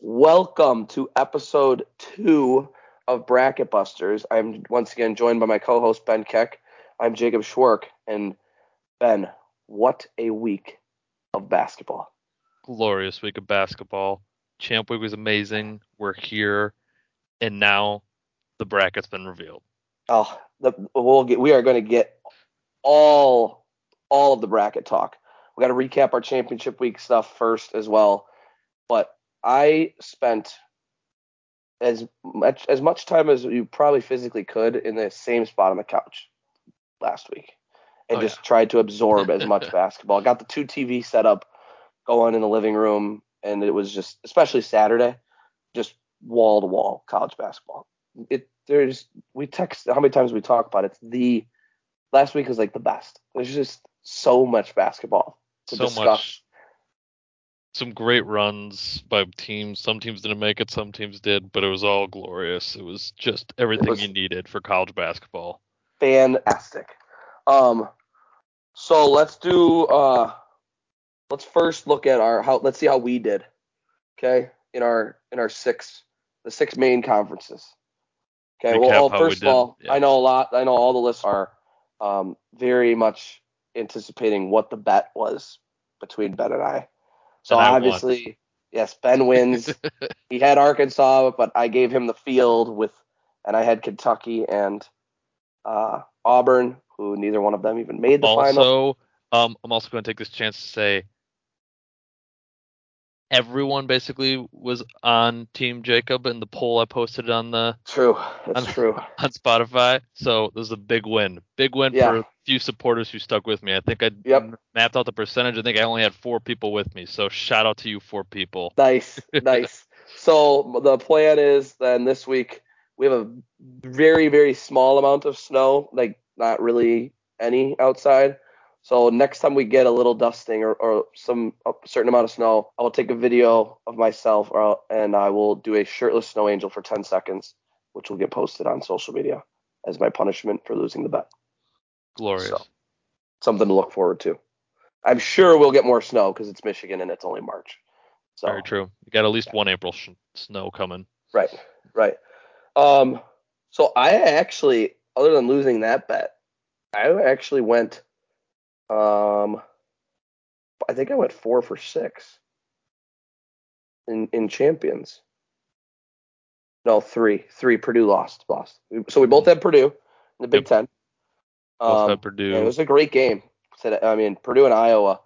Welcome to episode two of Bracket Busters. I'm once again joined by my co-host Ben Koeck. I'm Jacob Schwark, and Ben, what a week of basketball! Glorious week of basketball. Champ week was amazing. We're here, and now the bracket's been revealed. Oh, the, we'll get, we are going to get all all of the bracket talk. We got to recap our championship week stuff first as well. But I spent as much as much time as you probably physically could in the same spot on the couch last week, and Oh, just yeah. tried to absorb as much basketball. Got the two TV set up going in the living room, and it was just, especially Saturday, just wall to wall college basketball. It there's we text how many times we talk about it. It's the last week was like the best. There's just so much basketball to so discuss. much. Some great runs by teams. Some teams didn't make it, some teams did, but it was all glorious. It was just everything was- you needed for college basketball. fantastic. Um, so let's do. Uh, let's first look at our how. Let's see how we did. Okay, in our in our six the six main conferences. Okay. Recap well, oh, how we first of all, yeah. I know a lot. I know all the lists are um, very much anticipating what the bet was between Ben and I. So won. obviously, yes, Ben wins. he had Arkansas, but I gave him the field with, and I had Kentucky and uh, Auburn, who neither one of them even made the final. also, um, I'm also going to take this chance to say everyone basically was on Team Jacob in the poll I posted on the True, that's I'm- true. on Spotify. So this is a big win. Big win Yeah. for a few supporters who stuck with me. I think I Yep. mapped out the percentage. I think I only had four people with me. So shout out to you four people. Nice, nice. So the plan is then this week we have a very, very small amount of snow, like not really any outside. So next time we get a little dusting or, or some a certain amount of snow, I will take a video of myself or, and I will do a shirtless snow angel for 10 seconds, which will get posted on social media as my punishment for losing the bet. Glorious. So. Something to look forward to. I'm sure we'll get more snow because it's Michigan and it's only March. So Very true. You got at least one April sh- snow coming. Right, right. Um, so I actually, other than losing that bet, I actually went. Um, I think I went four for six in in champions. No, three, three. Purdue lost, lost. So we both had Purdue in the Big Yep. Ten. Both Um, had Purdue. it was a great game. I mean, Purdue and Iowa.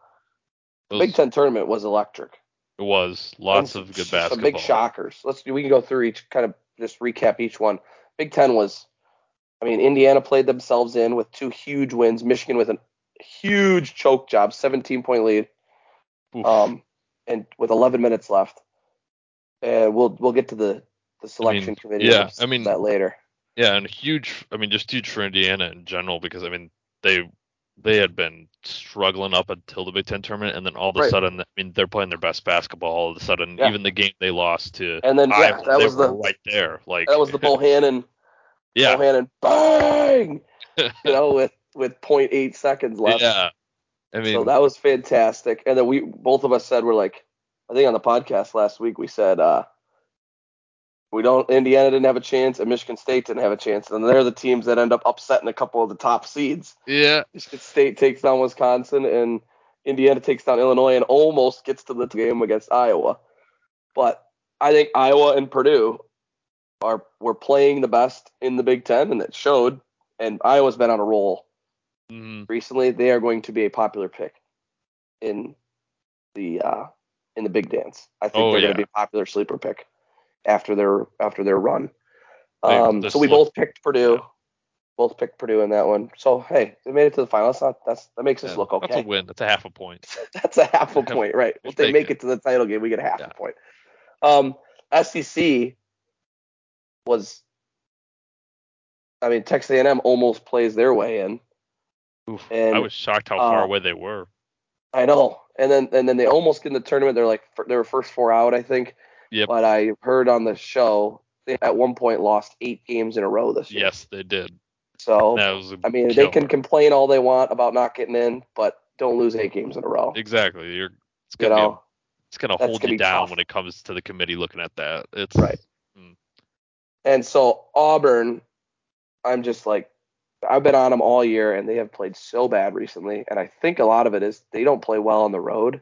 The It Big Ten tournament was electric. It was lots And of good some basketball. big shockers. Let's we can go through each kind of just recap each one. Big Ten was, I mean, Indiana played themselves in with two huge wins. Michigan with a huge choke job, 17 point lead, Oof. um, and with 11 minutes left. And we'll we'll get to the the selection committee. yeah, I mean- that later. Yeah, and huge. I mean, just huge for Indiana in general because I mean they they had been struggling up until the Big Ten tournament, and then all of a Right. sudden, I mean, they're playing their best basketball. All of a sudden, Yeah. even the game they lost to And then yeah, that was the right there. Like that was the Bohannon yeah, Bohannon bang, you know, with with 0.8 seconds left. yeah. I mean, so that was fantastic. And then we both of us said we're like, I think on the podcast last week we said uh, we don't. Indiana didn't have a chance, and Michigan State didn't have a chance, and they're the teams that end up upsetting a couple of the top seeds. yeah, Michigan State takes down Wisconsin, and Indiana takes down Illinois, and almost gets to the game against Iowa. But I think Iowa and Purdue are were playing the best in the Big Ten, and it showed. And Iowa's been on a roll mhm, recently, they are going to be a popular pick in the uh, in the big dance. I think Oh, they're yeah. going to be a popular sleeper pick after their after their run. Um, so we both picked Purdue. yeah. Both picked Purdue in that one. So hey, they made it to the final. That's not that's that makes us look okay. That's a win. That's a half a point. That's a half a point, right? we'll If they make it. it to the title game, we get a half Yeah. a point. Um, SEC was, I mean, Texas A&M almost plays their way in. Oof, And, I was shocked how far uh, away they were. I know, and then and then they almost get in the tournament. They're like they were first four out, I think. Yep. But I heard on the show they at one point lost eight games in a row this year. Yes, they did. So That was a I mean, they can complain all they want about not getting in, but don't lose eight games in a row. exactly. You're it's you gonna know, be It's gonna hold gonna you down tough. when it comes to the committee looking at that. It's Right. And so Auburn, I'm just like, I've been on them all year, and they have played so bad recently. And I think a lot of it is they don't play well on the road,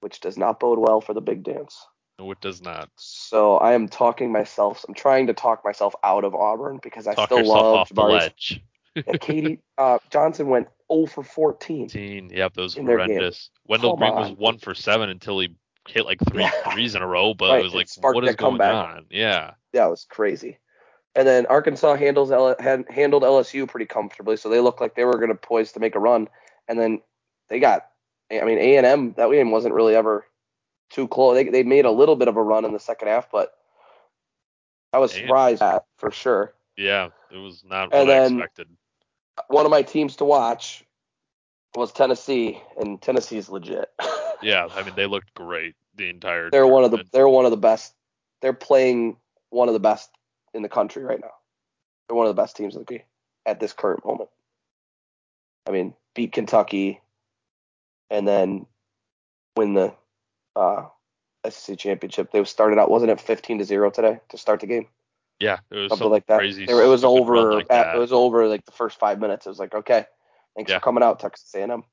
which does not bode well for the big dance. No, it does not. So I am talking myself. I'm trying to talk myself out of Auburn because I Talk still love off the ledge. Yeah, KD uh, Johnson went 0 for 14. 15. Yep, that was In their game. horrendous. Wendell Come Green was one for seven until he hit like three threes in a row, but Right, it was like, what is going comeback. on? Yeah. That was crazy. And then Arkansas handles L- handled LSU pretty comfortably, so they looked like they were going to poise to make a run. And then they got, I mean, A and M that game wasn't really ever too close. They they made a little bit of a run in the second half, but I was surprised at for sure. Yeah, it was not And what I expected. One of my teams to watch was Tennessee, and Tennessee's legit. Yeah, I mean they looked great the entire. they're one of the they're one of the best. They're playing one of the best in the country right now. They're one of the best teams in the country at this current moment. I mean, beat Kentucky, and then win the uh, SEC championship. They started out wasn't it 15 to zero today to start the game, Yeah, it was something some like that. crazy. It was over. like at, it was over like the first five minutes. It was like okay, thanks Yeah. for coming out, Texas A&M.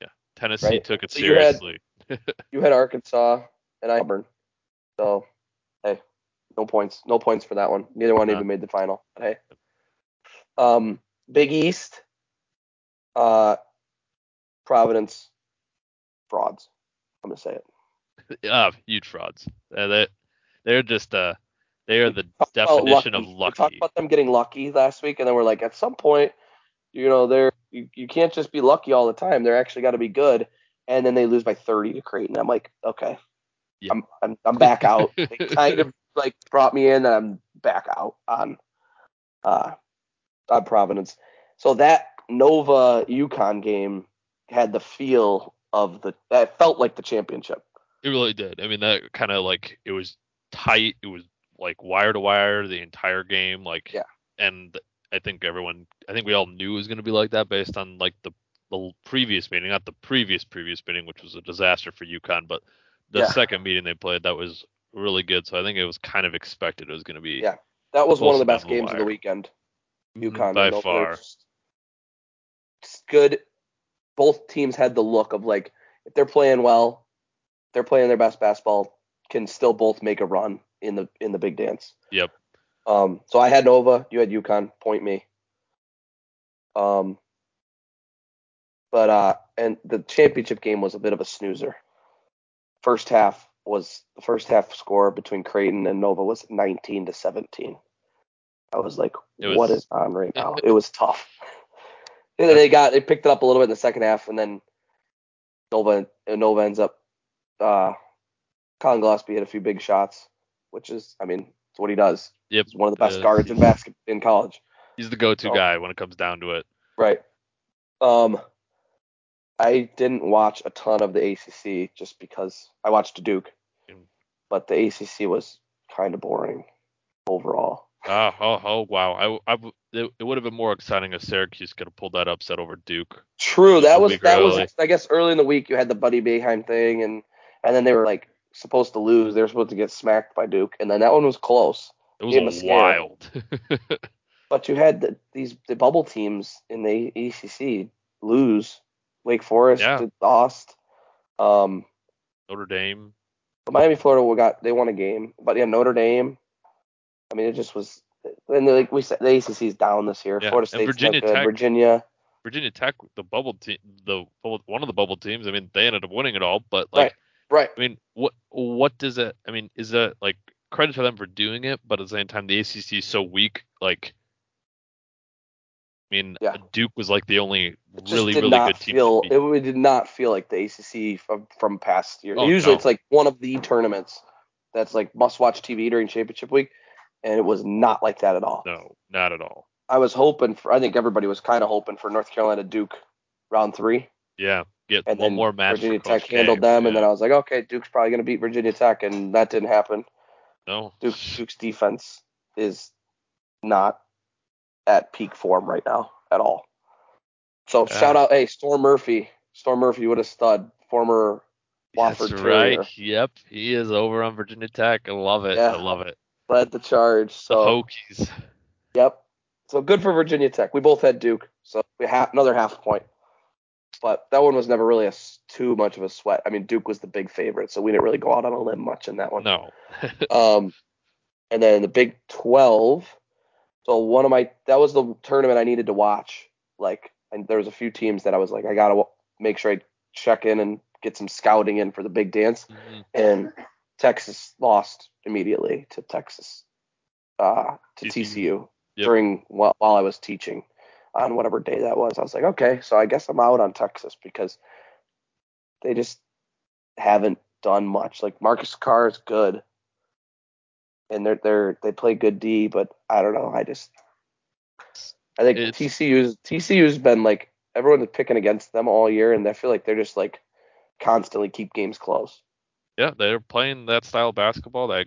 Yeah, Tennessee right? took it So you had- seriously. You had Arkansas and Auburn, so hey, no points, no points for that one. Neither one even made the final. But hey, um, Big East, uh, Providence, frauds. I'm gonna say it. Ah, huge frauds. Uh, they they're just uh they are the definition of We lucky. talked about them getting lucky last week, and then we're like, at some point, you know, they're you, you can't just be lucky all the time. They're actually got to be good. And then they lose by 30 to Creighton. I'm like, okay, Yeah. I'm, I'm I'm back out. they kind of like brought me in, and I'm back out on uh on Providence. So that Nova UConn game had the feel of the that felt like the championship. It really did. I mean, that kind of like it was tight. It was like wire to wire the entire game. Like, Yeah. And I think everyone, I think we all knew it was going to be like that based on like the the previous meeting, not the previous previous meeting, which was a disaster for UConn, but the Yeah. second meeting they played that was really good. So I think it was kind of expected it was going to be. Yeah. That was one of the best games of the weekend. Mhm, UConn by and far. Good. Both teams had the look of like if they're playing well, they're playing their best basketball, can still both make a run in the in the big dance. Yep. Um, so I had Nova, you had UConn. Point me. Um, but uh, and the championship game was a bit of a snoozer. First half was the first half score between Creighton and Nova was 19 to 17. I was like, was- what is on right now? it was tough. And then they got they picked it up a little bit in the second half, and then Nova Nova ends up. Uh, Collin Gillespie hit a few big shots, which is, I mean, it's what he does. Yep. He's one of the best Uh, guards in he's- basket in college. He's the go-to Oh. guy when it comes down to it. Right. Um, I didn't watch a ton of the ACC just because I watched Duke. But the ACC was kind of boring overall. Oh, oh, oh wow! I, I it, it would have been more exciting if Syracuse could have pulled that upset over Duke. True, that was that early. was I guess early in the week you had the Buddy Boeheim thing, and and then they were like supposed to lose. They were supposed to get smacked by Duke, and then that one was close. It was was wild. But you had the, these the bubble teams in the ACC lose. Wake Forest Yeah. lost. Um, Notre Dame. Miami, Florida got they won a game, but yeah, Notre Dame. I mean, it just was. And like we said, the ACC is down this year. Yeah, Florida and State's Virginia. Tech- Virginia, Virginia Tech, the bubble team, the one of the bubble teams. I mean, they ended up winning it all, but like, right? right. I mean, what what does it? I mean, is that like credit to them for doing it, but at the same time, the ACC is so weak. Like, mean, Yeah. Uh, Duke was like the only really really good team. feel. It, did not feel like the ACC from from past years. Oh, Usually, no. it's like one of the tournaments that's like must watch TV during championship week, and it was not like that at all. no, not at all. I was hoping for. I think everybody was kind of hoping for North Carolina Duke round three. Yeah, get and one then more match. Virginia Tech handled them, and then I was like, okay, Duke's probably going to beat Virginia Tech, and that didn't happen. no, Duke, Duke's defense is not at peak form right now at all. So Yeah. shout out, hey, Storm Murphy, Storm Murphy, what a stud, former Wofford That's Terrier. right. Yep, he is over on Virginia Tech. I love it. Yeah. I love it. led the charge. The So Hokies. yep. So good for Virginia Tech. We both had Duke, so we have another half point. But that one was never really a, too much of a sweat. I mean, Duke was the big favorite, so we didn't really go out on a limb much in that one. No. Um, and then the Big 12. So one of my that was the tournament I needed to watch. Like, and there was a few teams that I was like, I gotta make sure I check in and get some scouting in for the big dance. Mhm. And Texas lost immediately to Texas, uh, to TCU. TCU Yep. during while, while I was teaching on whatever day that was. I was like, okay, so I guess I'm out on Texas because they just haven't done much. Like Marcus Carr is good, and they're they're they play good D, but I don't know. I just I think It's- TCU's TCU's been like everyone's picking against them all year, and I feel like they're just like constantly keep games close. Yeah, they're playing that style of basketball, that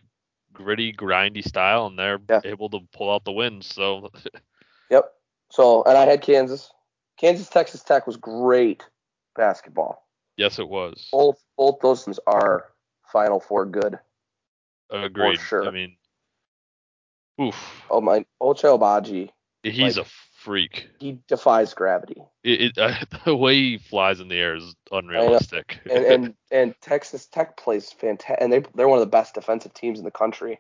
gritty, grindy style, and they're Yeah. able to pull out the wins. So Yep. So and I had Kansas. Kansas Texas Tech was great basketball. yes, it was. Both both those teams are Final Four good. Agreed. sure. I mean, oof, Oh my, Ochai Agbaji, he's like- a freak. he defies gravity. It, it the way he flies in the air is unrealistic. and and and Texas Tech plays fantastic, and they they're one of the best defensive teams in the country.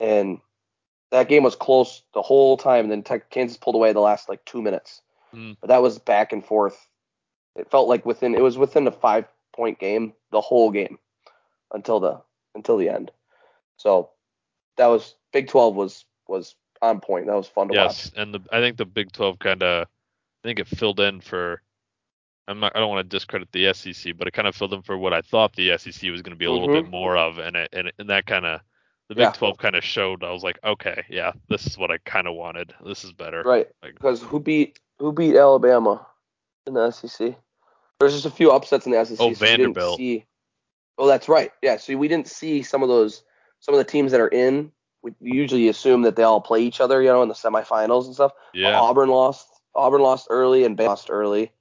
And that game was close the whole time. And then Tech, Kansas pulled away the last like two minutes, Mm. but that was back and forth. It felt like within it was within a five point game the whole game until the until the end. So that was Big Twelve was was on point. That was fun to watch. yes, and the I think the Big Twelve kind of I think it filled in for. I'm not. I don't want to discredit the SEC, but it kind of filled in for what I thought the SEC was going to be a little Mhm. bit more of, and it, and, and that kind of the Big Yeah. 12 kind of showed. I was like, okay, yeah, this is what I kind of wanted. This is better. Right. Like- Because who beat who beat Alabama in the SEC? There's just a few upsets in the SEC. Oh, so Vanderbilt. see- oh, that's right. Yeah. So we didn't see some of those some of the teams that are in. We usually assume that they all play each other, you know, in the semifinals and stuff. Yeah. Auburn lost. Auburn lost early and Bama lost early.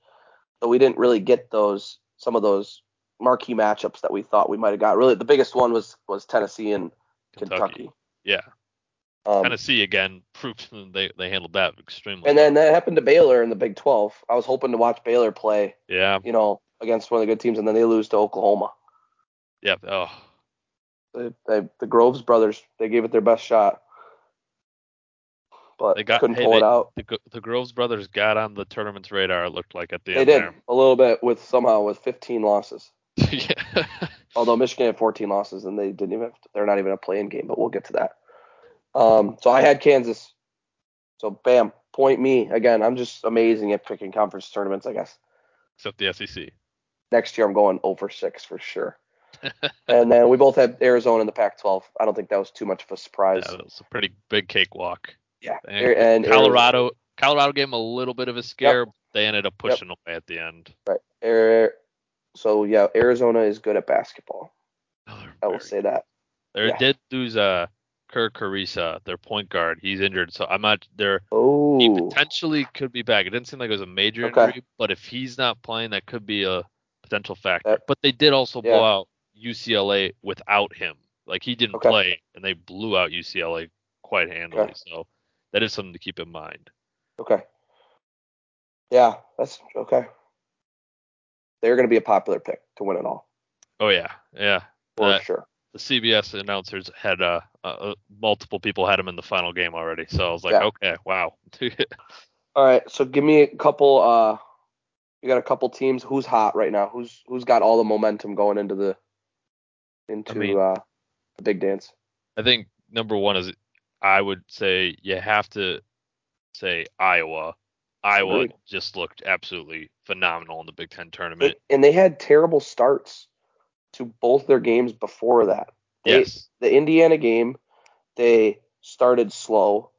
So we didn't really get those some of those marquee matchups that we thought we might have got. Really, the biggest one was was Tennessee and Kentucky. Yeah. Um, Tennessee again proved they they handled that extremely. and then that happened to Baylor in the Big 12. I was hoping to watch Baylor play yeah, you know, against one of the good teams, and then they lose to Oklahoma. yeah. Oh, They, they, the Groves brothers, they gave it their best shot, but They got- couldn't hey, pull they- it out. the the Groves brothers got on the tournament's radar. It looked like at the They end did there. a little bit with somehow with 15 losses. yeah. Although Michigan had 14 losses, and they didn't even. Have to, they're not even a playing game, but we'll get to that. Um, so I had Kansas. So bam, point me again. I'm just amazing at picking conference tournaments. I guess Except the SEC. next year I'm going over six for sure. and then we both had Arizona in the Pac-12. I don't think that was too much of a surprise. Yeah, that was a pretty big cakewalk. Yeah, And, and Colorado, Colorado gave them a little bit of a scare. but They ended up Yep. pushing away at the end. Right. So yeah, Arizona is good at basketball. Oh, I will say that. They Yeah. did lose uh Kerr Kriisa, their point guard. He's injured, so I'm not. They're he Oh, potentially could be back. It didn't seem like it was a major Okay. injury, but if he's not playing, that could be a potential factor. That- but they did also yeah. blow out UCLA without him. Like he didn't Okay. play, and they blew out UCLA quite handily. So that is something to keep in mind. okay. Yeah, that's okay. They're going to be a popular pick to win it all Oh yeah, yeah. for That- sure. the CBS announcers had uh, uh, uh multiple people had him in the final game already. So I was like, Yeah. okay, wow. All right, so give me a couple. Uh, you got a couple teams. Who's hot right now? Who's who's got all the momentum going into the into mean- uh, the big dance? I think number one is I would say you have to say Iowa. Iowa Agreed. just looked absolutely phenomenal in the Big Ten tournament. They- and they had terrible starts to both their games before that. They, yes. the Indiana game, they started slow.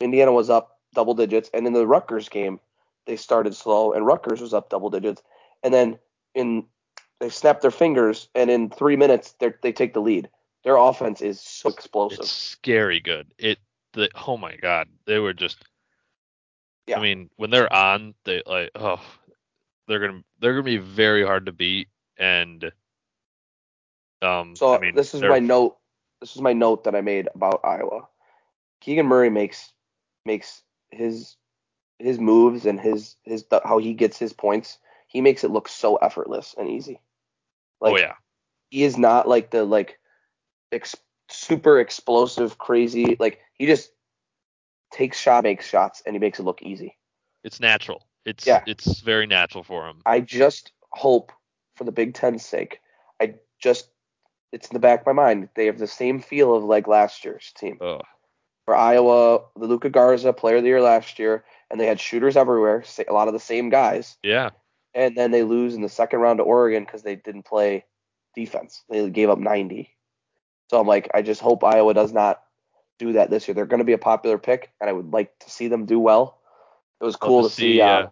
Indiana was up double digits, and in the Rutgers game, they started slow, and Rutgers was up double digits, and then in they snapped their fingers, and in three minutes they they take the lead. Their offense is so explosive. It's scary good. It the oh my god, they were just Yeah. I mean, when they're on, they like oh they're gonna they're gonna be very hard to beat and Um, So I mean, this is my note. This is my note that I made about Iowa. Keegan Murray makes makes his his moves and his his how he gets his points. He makes it look so effortless and easy. Oh, like oh yeah, he is not like the like ex- super explosive crazy like he just takes shot makes shots and he makes it look easy. it's natural. It's Yeah. it's very natural for him. I just hope for the Big Ten's sake, I just it's in the back of my mind. They have the same feel of like last year's team. Ugh. For Iowa, the Luka Garza player of the year last year, and they had shooters everywhere, a lot of the same guys, Yeah, and then they lose in the second round to Oregon because they didn't play defense. They gave up 90. So I'm like, I just hope Iowa does not do that this year. They're going to be a popular pick, and I would like to see them do well. It was cool to to see. see, uh, uh,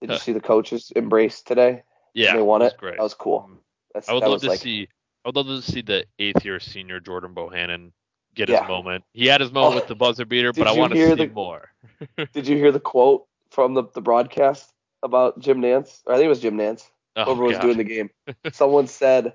did you uh, see the coaches embrace today? yeah. they won was it. Great. That was cool. That's, I would that love was to like, see. I would love to see the eighth year senior Jordan Bohannon get Yeah. his moment. He had his moment Oh, with the buzzer beater, but I want to see the- more. Did you hear the quote from the, the broadcast about Jim Nantz? Or I think it was Jim Nantz. Oh, Whoever was doing the game. Someone said,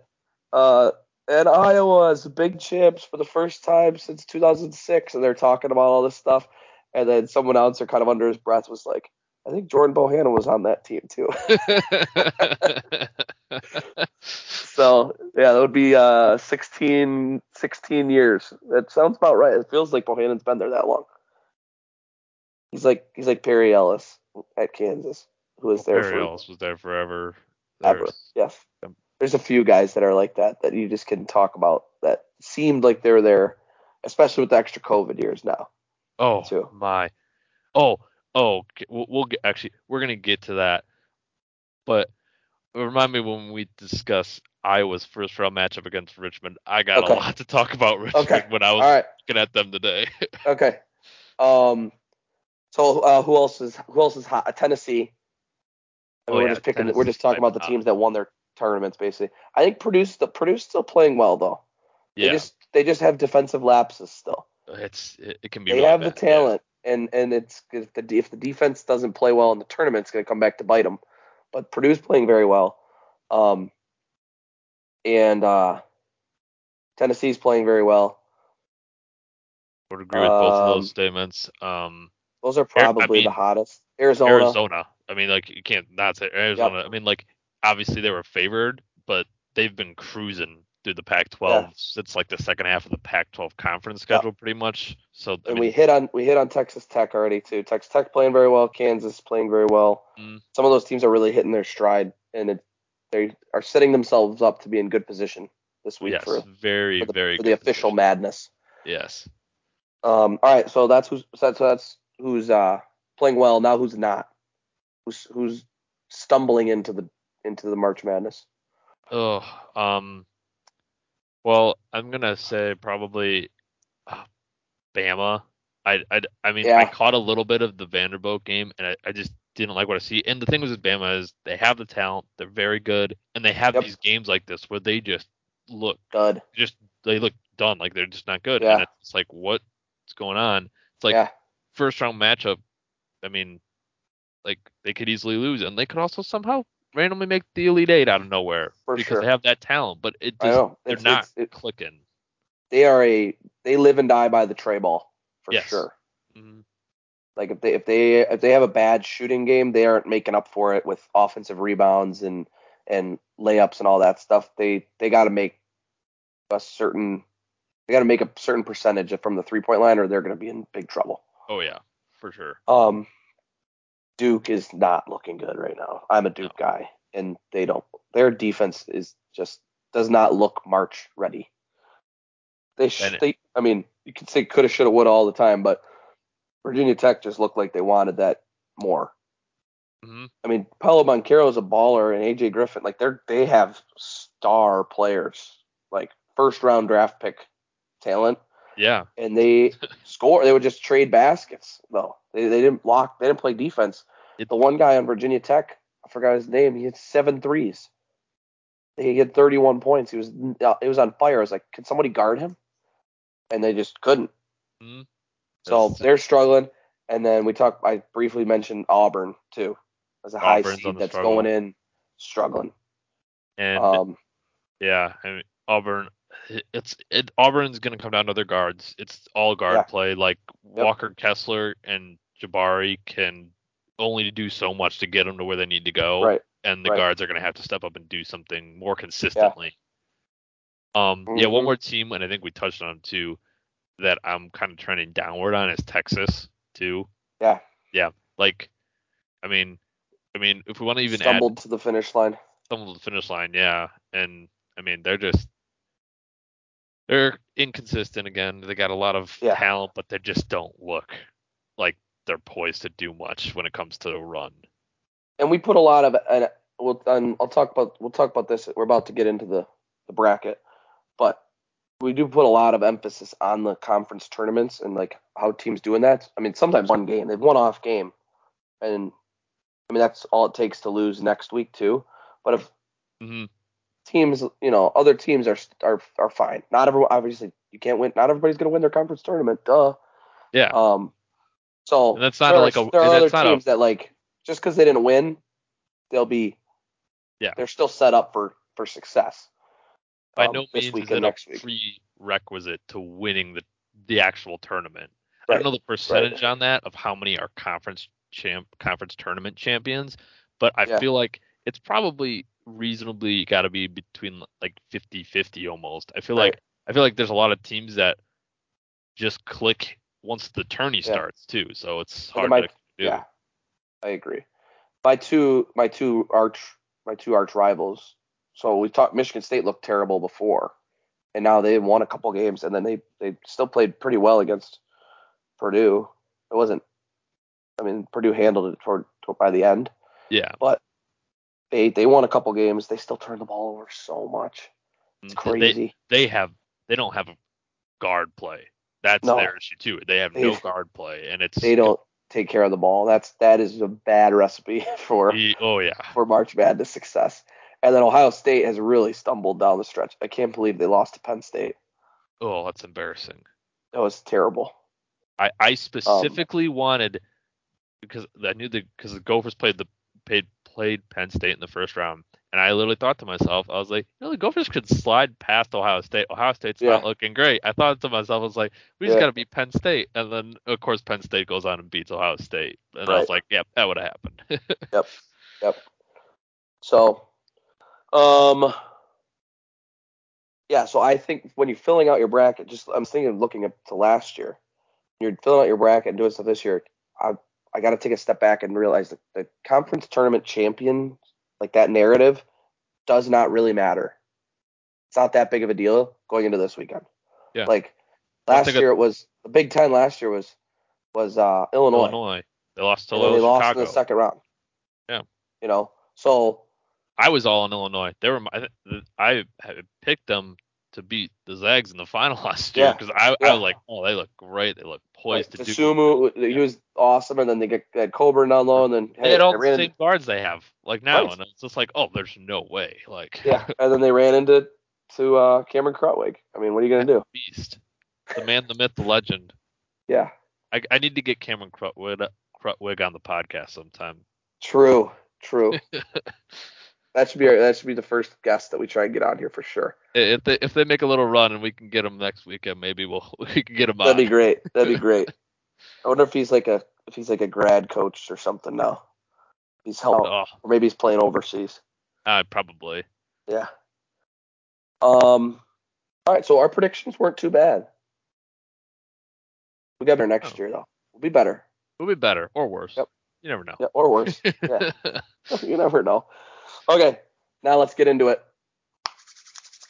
uh, and Iowa is big champs for the first time since 2006, and they're talking about all this stuff. And then someone else, or kind of under his breath, was like, I think Jordan Bohannon was on that team too. so yeah, that would be uh 16, 16 years. That sounds about right. It feels like Bohannon's been there that long. He's like he's like Perry Ellis at Kansas, who was there Perry Ellis was there forever. ever. Yes. There's a few guys that are like that that you just can talk about that seemed like they were there, especially with the extra COVID years now. Oh too. my. Oh oh. okay, We'll, we'll get actually. We're gonna get to that, but remind me when we discuss Iowa's first round matchup against Richmond. I got Okay. a lot to talk about Richmond Okay. when I was right. looking at them today. Okay. Um. So uh, who else is who else is hot? Tennessee. Mean, Oh, we're yeah, just picking. We're just talking about the teams that won their tournaments, basically. I think Purdue's still Purdue's still playing well though. They yeah, just they just have defensive lapses still. it's it, it can be. They really have the bad, yeah. talent, and and it's if the if the defense doesn't play well in the tournament, it's going to come back to bite them. But Purdue's playing very well, um, and uh, Tennessee's playing very well. I would agree with both of Um, those statements. Um, Those are I probably the hottest. Arizona, Arizona. I mean, like you can't not say Arizona. I mean, like obviously they were favored, but they've been cruising through the Pac-12 Yeah. since like the second half of the Pac-12 conference schedule, pretty much. So I and mean, we hit on we hit on Texas Tech already too. Texas Tech playing very well. Kansas playing very well. Mm. Some of those teams are really hitting their stride, and it, they are setting themselves up to be in good position this week yes, for, very for the, very for the official position. madness. Yes. Um, all right, so that's who's so that's, that's who's uh, playing well now. Who's not? Who's who's stumbling into the into the March Madness? Oh, um, well, I'm gonna say probably uh, Bama. I, I, I mean, I caught a little bit of the Vanderbilt game, and I, I just didn't like what I see. And the thing with Bama is they have the talent, they're very good, and they have Yep. these games like this where they just look, Good. just they look done, like they're just not good. Yeah. And it's like, what's going on? It's like yeah, first round matchup. I mean, like they could easily lose, and they could also somehow randomly make the Elite Eight out of nowhere For because sure. they have that talent. But it just they're It's- not it's- it- clicking. they are a they live and die by the trey ball for Yes. sure. Mhm. Like if they if they if they have a bad shooting game, they aren't making up for it with offensive rebounds and and layups and all that stuff. They they got to make a certain they got to make a certain percentage from the three point line, or they're going to be in big trouble. Oh yeah, for sure. Um, Duke is not looking good right now. I'm a Duke guy, and they don't. Their defense is just does not look March ready. They, sh- they I mean, you could say coulda, shoulda, woulda all the time, but Virginia Tech just looked like they wanted that more. hmm I mean, Paolo Banchero is a baller, and AJ Griffin, like they're they have star players, like first round draft pick talent, Yeah, and they score. They would just trade baskets though. They they didn't block. They didn't play defense. It- the one guy on Virginia Tech, I forgot his name. He had seven threes. He had 31 points. He was uh, he was on fire. I was like, could somebody guard him? And they just couldn't. Mhm. So That's- they're struggling. And then we talked. I briefly mentioned Auburn too, as a high Auburn's on seed that's struggle. going in struggling. and Um, yeah, I mean, Auburn. It's it Auburn's gonna come down to their guards. It's all guard Yeah. play. Like Walker Kessler and Jabari can only do so much to get them to where they need to go. Right. And the right. guards are gonna have to step up and do something more consistently. Um yeah, one Mhm. more team, and I think we touched on too, that I'm kind of trending downward on is Texas too. Yeah. Yeah. Like I mean I mean if we want to even add to the finish line. stumbled to the finish line, yeah. And I mean, they're just they're inconsistent again. They got a lot of Yeah. talent, but they just don't look like they're poised to do much when it comes to the run. and we put a lot of and we'll and I'll talk about we'll talk about this. We're about to get into the the bracket, but we do put a lot of emphasis on the conference tournaments and like how teams doing that. I mean, sometimes one game they've one off game, and I mean that's all it takes to lose next week too. But if hmm teams, you know, other teams are are are fine. Not everyone obviously you can't win. Not everybody's gonna win their conference tournament. Duh. Yeah. Um. So And that's not there like are, a- there are other that's not a- teams that like just because they didn't win, they'll be Yeah. they're still set up for for success. By um, no means is it next a prerequisite to winning the the actual tournament. I don't know the percentage on that of how many are conference champ conference tournament champions, but I Yeah. feel like it's probably reasonably got to be between like 50-50 almost. I feel Right. like I feel like there's a lot of teams that just click once the tourney Yeah. starts too, so it's hard might- to do. Yeah, I agree. My two my two arch my two arch rivals. So we talked Michigan State looked terrible before, and now they won a couple games, and then they they still played pretty well against Purdue. It wasn't. I mean, Purdue handled it toward, toward by the end, Yeah. but they they won a couple games. They still turn the ball over so much. It's They- crazy. They, have they don't have a guard play. That's No. their issue too. They have They- no guard play, and it's they don't take care of the ball. That's that is a bad recipe for oh yeah. for March Madness success. And then Ohio State has really stumbled down the stretch. I can't believe they lost to Penn State. Oh, that's embarrassing. That was terrible. I, Um, I specifically wanted because I knew the because the Gophers played the played played Penn State in the first round, and I literally thought to myself, I was like, you know, the Gophers could slide past Ohio State. Ohio State's not looking great. I thought to myself, I was like, we just Yeah. got to beat Penn State, and then of course Penn State goes on and beats Ohio State, and I was like, yep, that would have happened. Yep. Yep. So, um, yeah. So I think when you're filling out your bracket, just I'm thinking of looking up to last year. You're filling out your bracket and doing stuff this year. I I got to take a step back and realize that the conference tournament champion, like that narrative, does not really matter. It's not that big of a deal going into this weekend. Yeah. Like last year, it was the Big Ten. Last year was was uh, Illinois. Illinois, they lost to then they lost Chicago. in the second round. Yeah. You know, so I was all in Illinois. They were my, I picked them to beat the Zags in the final last year because I, I yeah. was like, oh, they look great. They look poised like, to do. Sumu, he was awesome, and then they get had Cockburn down low, and then They had all they the same into, guards they have like now, Right. and it's just like, oh, there's no way. Like, yeah, and then they ran into to uh, Cameron Krutwig. I mean, what are you gonna do? beast, the man, the myth, the legend. Yeah, I, I need to get Cameron Krutwig, Krutwig on the podcast sometime. true, true. that should be our, that should be the first guest that we try and get on here for sure. If they if they make a little run and we can get them next weekend, maybe we'll we can get them on. That'd be great. That'd be great. I wonder if he's like a if he's like a grad coach or something now. He's helping, Oh, or maybe he's playing overseas. uh, probably. Yeah. Um. All right. So our predictions weren't too bad. We got better next Oh. year though. We'll be better. We'll be better or worse. Yep. You never know. Yeah, or worse. Yeah. you never know. Okay. Now let's get into it.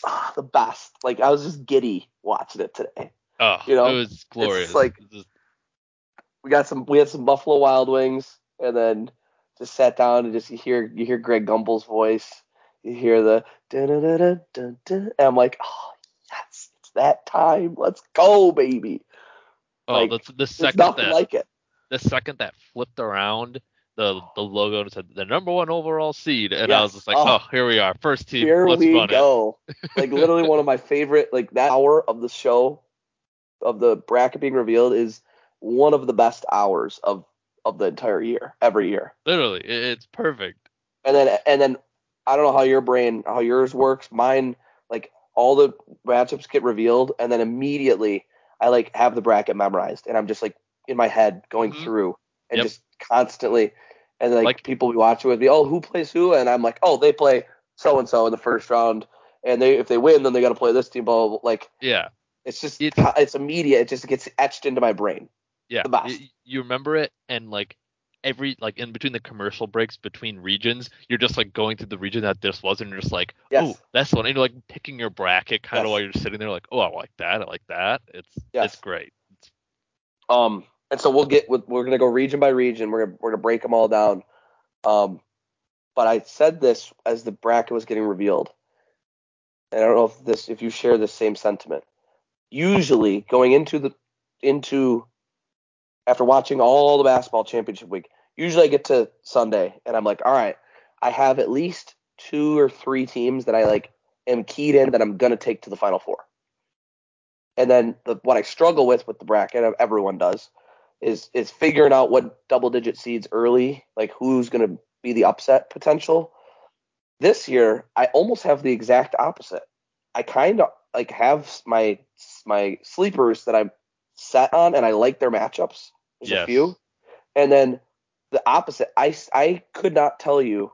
Ah, the best. Like I was just giddy watching it today. oh, You know, it was glorious. like- It's just- We got some. We had some Buffalo Wild Wings, and then just sat down and just you hear you hear Greg Gumbel's voice. You hear the dun dun dun dun dun, dun and I'm like, oh yes, it's that time. Let's go, baby. oh, like, the, the second that like it. the second that flipped around the the logo and said the number one overall seed, and I was just like, Oh. oh, here we are, first team. Here Let's we run it. go. like literally one of my favorite like that hour of the show of the bracket being revealed is one of the best hours of of the entire year every year Literally, it's perfect. and then and then i don't know how your brain how yours works mine like all the matchups get revealed, and then immediately I like have the bracket memorized, and I'm just like in my head going Mhm. through and Yep. just constantly, and like, Like- people be watching with me, oh, who plays who, and I'm like, oh, they play so and so in the first round, and they if they win, then they got to play this team. Blah, blah, blah. Like Yeah. it's just It's- it's immediate. It just gets etched into my brain. Yeah, the y- you remember it, and like every like in between the commercial breaks between regions, you're just like going through the region that this was, and you're just like, Yes. oh, that's the one. And you're like picking your bracket kind of Yes. while you're sitting there, like, oh, I like that, I like that. It's Yes. it's great. It's, Um, and so we'll get we're gonna go region by region. We're gonna we're gonna break them all down. Um, but I said this as the bracket was getting revealed, and I don't know if this if you share the same sentiment. Usually, going into the into after watching all the basketball championship week, usually I get to Sunday and I'm like, all right, I have at least two or three teams that I like am keyed in that I'm gonna take to the final four. And then the, what I struggle with with the bracket, everyone does, is is figuring out what double digit seeds early, like who's going to be the upset potential. This year, I almost have the exact opposite. I kind of like have my my sleepers that I'm set on, and I like their matchups. There's Yes. a few, and then the opposite. I I could not tell you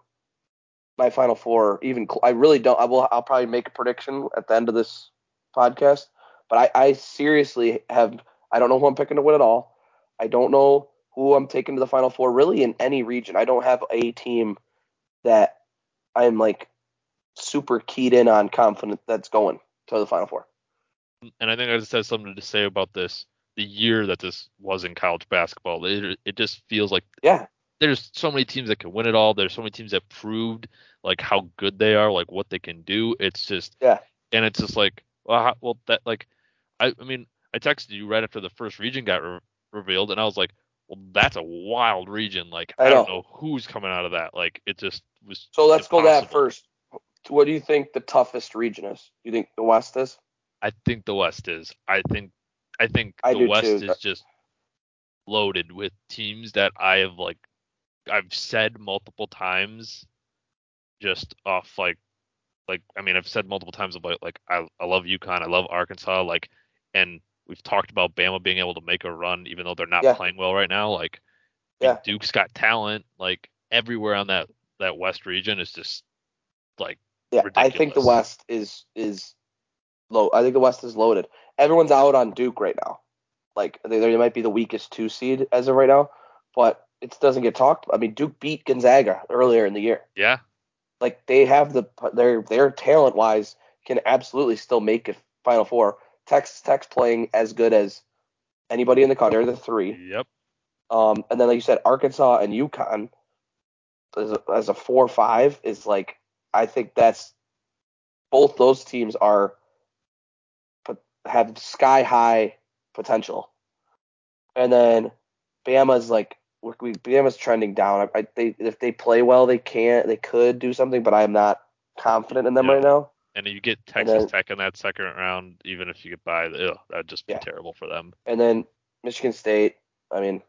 my final four. Even I really don't. I will. I'll probably make a prediction at the end of this podcast. But I, I seriously have. I don't know who I'm picking to win at all. I don't know who I'm taking to the final four. Really, in any region, I don't have a team that I'm like super keyed in on, confident that's going to the final four. and I think I just have something to say about this. The year that this was in college basketball, it, it just feels like Yeah, there's so many teams that can win it all. There's so many teams that proved like how good they are, like what they can do. It's just Yeah. and it's just like well, how, well that like I I mean I texted you right after the first region got re- revealed, and I was like, well, that's a wild region. Like I I, don't know. know who's coming out of that. Like it just was. So let's go that first. What do you think the toughest region is? Do you think the West is? I think the West is. I think I think I the West too. is just loaded with teams that I have like I've said multiple times just off like like I mean I've said multiple times about like I I love UConn, I love Arkansas, like and we've talked about Bama being able to make a run even though they're not Yeah. playing well right now. Like Yeah. Duke's got talent. Like everywhere on that that West region is just like Yeah, I think the. West is is low. I think the West is loaded. Everyone's out on Duke right now. Like they, they might be the weakest two seed as of right now, but it doesn't get talked. I mean, Duke beat Gonzaga earlier in the year. yeah, Like they have the their their talent wise can absolutely still make a Final Four. Texas Tech's playing as good as anybody in the country. They're the three. yep. Um, and then like you said, Arkansas and UConn as a, as a four five is like I think that's both those teams are have sky high potential. And then Bama's like we Bama's trending down. I, I they if they play well they can't they could do something, but I'm not confident in them Yeah. right now. And you get Texas then- Tech in that second round, even if you get by, ugh, that'd just be Yeah. terrible for them. And then Michigan State, I mean,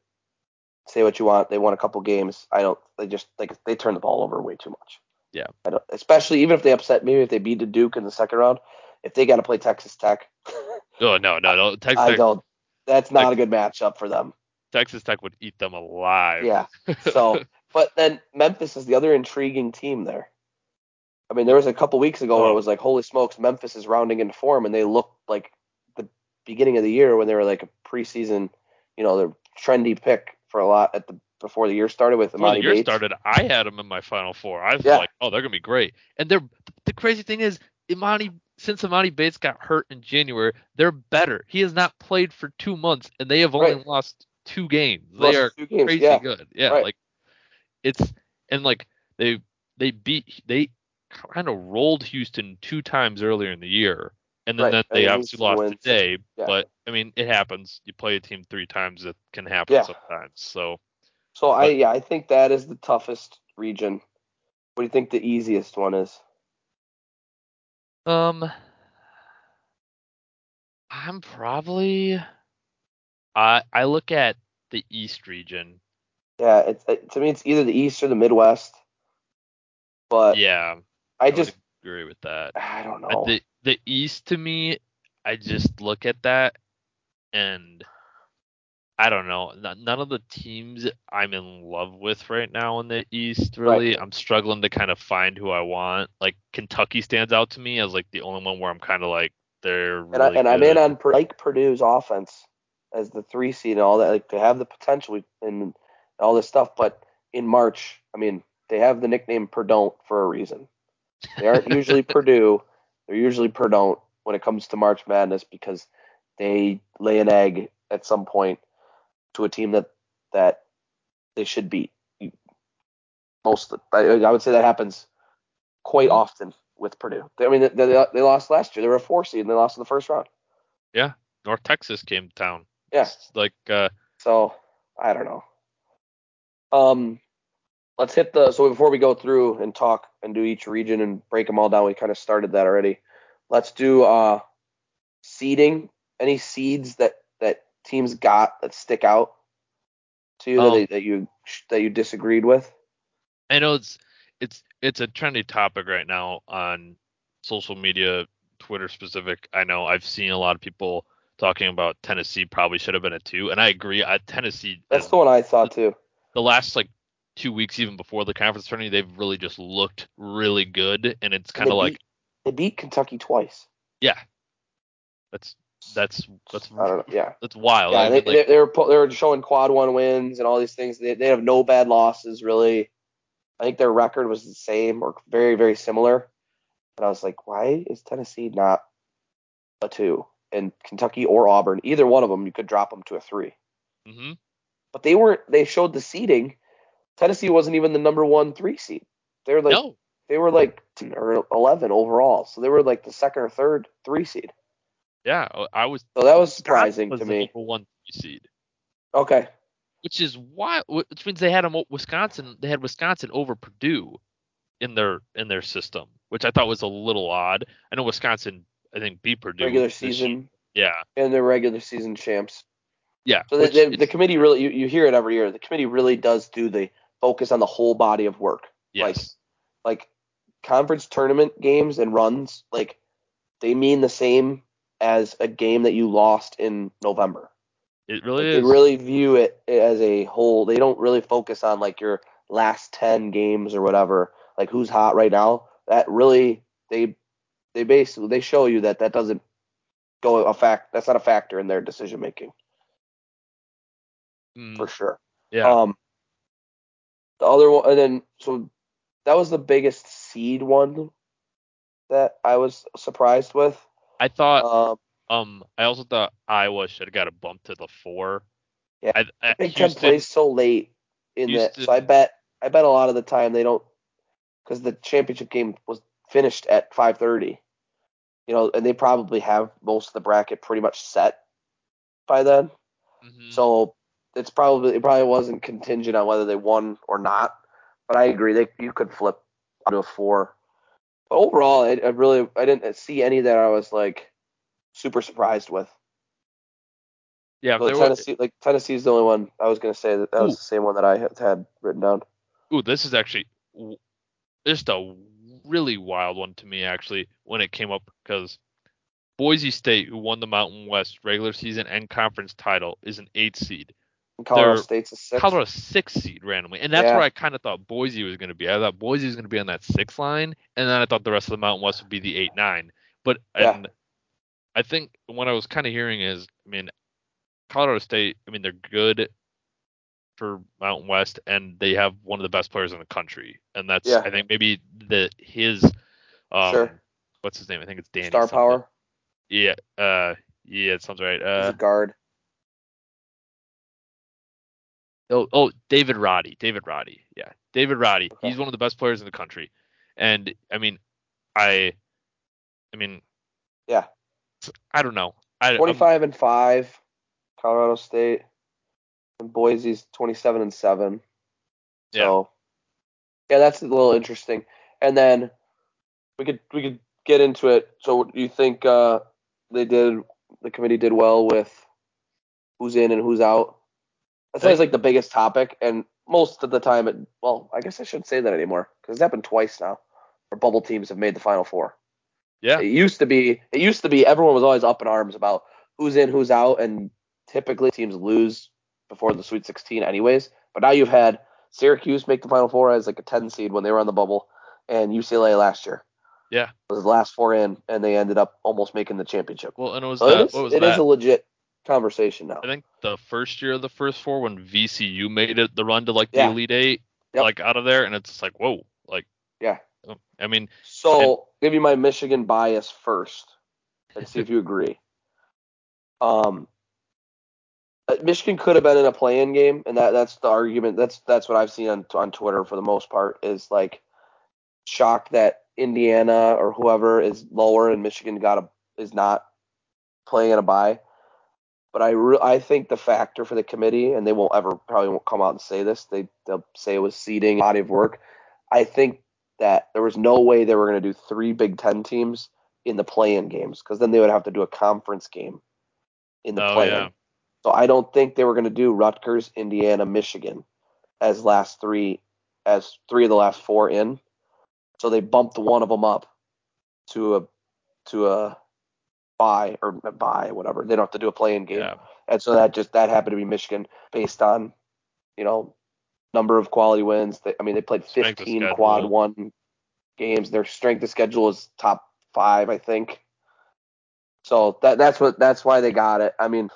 say what you want, they won a couple games. I don't. They just like they turn the ball over way too much. Yeah. I don't, especially even if they upset, maybe if they beat the Duke in the second round, if they got to play Texas Tech, Oh no, no, no. Texas I Tech, don't. That's not Like- a good matchup for them. Texas Tech would eat them alive. Yeah. So, but then Memphis is the other intriguing team there. I mean, there was a couple weeks ago where Oh. it was like, holy smokes, Memphis is rounding into form, and they looked like the beginning of the year when they were like a preseason, you know, the trendy pick for a lot at the before the year started with Before the year Bates. started, I had them in my final four. I was Yeah. like, oh, they're gonna be great. And they're the crazy thing is, Emoni since Emoni Bates got hurt in January, they're better. He has not played for two months, and they have only Right. lost two games. Lost they are games, crazy yeah. good. Yeah, Right. like it's and like they they beat they kind of rolled Houston two times earlier in the year, and then, Right, then they then obviously lost wins. today. Yeah. But I mean, it happens. You play a team three times, it can happen Yeah. sometimes. So So I yeah, I think that is the toughest region. What do you think the easiest one is? Um, I'm probably. I I look at the East region. Yeah, it's it, to me it's either the East or the Midwest. But yeah, I would just agree with that. I don't know. thi- the East to me, I just look at that and I don't know. None of the teams I'm in love with right now in the East, really. Right. I'm struggling to kind of find who I want. Like Kentucky stands out to me as like the only one where I'm kind of like they're And, I, really and I'm in on like Purdue's offense as the three seed and all that. Like to have the potential and all this stuff, but in March, I mean, they have the nickname Purdue for a reason. They aren't usually Purdue. They're usually Purdue when it comes to March Madness because they lay an egg at some point to a team that that they should beat. Most, I, I would say that happens quite often with Purdue. I mean, they, they, they lost last year. They were a four seed and they lost in the first round. Yeah, North Texas came to town. Yeah. It's like uh So I don't know. Um, let's hit the. So before we go through and talk and do each region and break them all down, we kind of started that already. Let's do uh seeding. Any seeds that that teams got that stick out to you that, Um, they, that you that you disagreed with? I know it's it's it's a trendy topic right now on social media, Twitter specific. I know I've seen a lot of people talking about Tennessee probably should have been a two, and I agree. I, Tennessee, That's the one I saw too. the last like two weeks, even before the conference tournament, they've really just looked really good, and it's kind of like they beat Kentucky twice. yeah, that's that's that's I don't know. Yeah. that's wild. Yeah, I they, like, they, were they were showing quad one wins and all these things. They, they have no bad losses really. I think their record was the same or very very similar. But I was like, why is Tennessee not a two? And Kentucky or Auburn, either one of them, you could drop them to a three. mm-hmm. But they weren't. They showed the seeding. Tennessee wasn't even the number one three seed. They were like no, they were like 10 or eleven overall. So they were like the second or third three seed. yeah, uh, I was So that was surprising was to the me. number one seed. Okay. which is why which means they had them Wisconsin they had Wisconsin over Purdue in their in their system, which I thought was a little odd. I know Wisconsin I think beat Purdue Regular year. season Yeah, and the regular season champs. yeah. So the, which the, it's- the committee really, you, you hear it every year. The committee really does do the focus on the whole body of work. yes, Like conference tournament games and runs, like they mean the same as a game that you lost in November. it really Like, is. they really view it as a whole. They don't really focus on like your last ten games or whatever, like who's hot right now. That really they they basically they show you that that doesn't go a fact. That's not a factor in their decision making Mm, for sure. yeah, Um, the other one, and then so that was the biggest seed one that I was surprised with. I thought Um, um I also thought Iowa should have got a bump to the four. Yeah, I, I, Big Ten Houston, plays so late in that, so I bet I bet a lot of the time they don't because the championship game was finished at 5:30. You know, and they probably have most of the bracket pretty much set by then. mhm. So it's probably it probably wasn't contingent on whether they won or not. But I agree, they you could flip to a four. But overall, I, I really I didn't see any that I was like super surprised with. yeah, Like there were, Tennessee, like Tennessee's the only one I was gonna say that that was the same one that I had, had written down. Ooh, this is actually just a really wild one to me actually when it came up because Boise State, who won the Mountain West regular season and conference title, is an eight seed. And Colorado State's a six. Colorado six seed randomly, and that's Yeah. where I kind of thought Boise was going to be. I thought Boise was going to be on that six line, and then I thought the rest of the Mountain West would be the eight nine. But Yeah. I think what I was kind of hearing is, I mean, Colorado State. I mean, they're good for Mountain West, and they have one of the best players in the country, and that's Yeah. I think maybe the his um Sure. what's his name? I think it's Danny. Star something. power. Yeah. Uh. Yeah, it sounds right. He's Uh. a guard. Oh, oh, David Roddy. David Roddy. Yeah, David Roddy. Okay. He's one of the best players in the country, and I mean, I, I mean, Yeah. I don't know. I I'm- 25 and five. Colorado State. And Boise's 27 and seven. So yeah, that's a little interesting. And then we could we could get into it. So do you think uh, they did the committee did well with who's in and who's out? That's always like the biggest topic, and most of the time, it well, I guess I shouldn't say that anymore because it's happened twice now, where bubble teams have made the final four. Yeah. It used to be it used to be everyone was always up in arms about who's in, who's out, and typically teams lose before the Sweet 16 anyways. But now you've had Syracuse make the Final Four as like a 10 seed when they were on the bubble, and UCLA last year. Yeah. It was the last four in, and they ended up almost making the championship. Well, and it was So that. it is, what was it that? is a legit conversation now. I think the first year of the first four when VCU made it the run to like the Yeah. Elite Eight, Yep. like out of there, and it's like whoa, like Yeah. I mean, So give you my Michigan bias first, and see if you agree. Um, uh, Michigan could have been in a play-in game, and that that's the argument. That's that's what I've seen on on Twitter for the most part is like shocked that Indiana or whoever is lower and Michigan got a is not playing in a bye. But I re- I think the factor for the committee, and they won't ever probably won't come out and say this. They they'll say it was seeding body of work. I think that there was no way they were going to do three Big Ten teams in the play-in games because then they would have to do a conference game in the Oh, play-in. yeah. So I don't think they were going to do Rutgers, Indiana, Michigan as last three, as three of the last four in. So they bumped one of them up to a to a bye or buy whatever. They don't have to do a play-in game, yeah, and so that just that happened to be Michigan based on, you know, number of quality wins. They, I mean, they played Strength 15 quad one games. Their strength of schedule is top five, I think. So that that's what that's why they got it. I mean,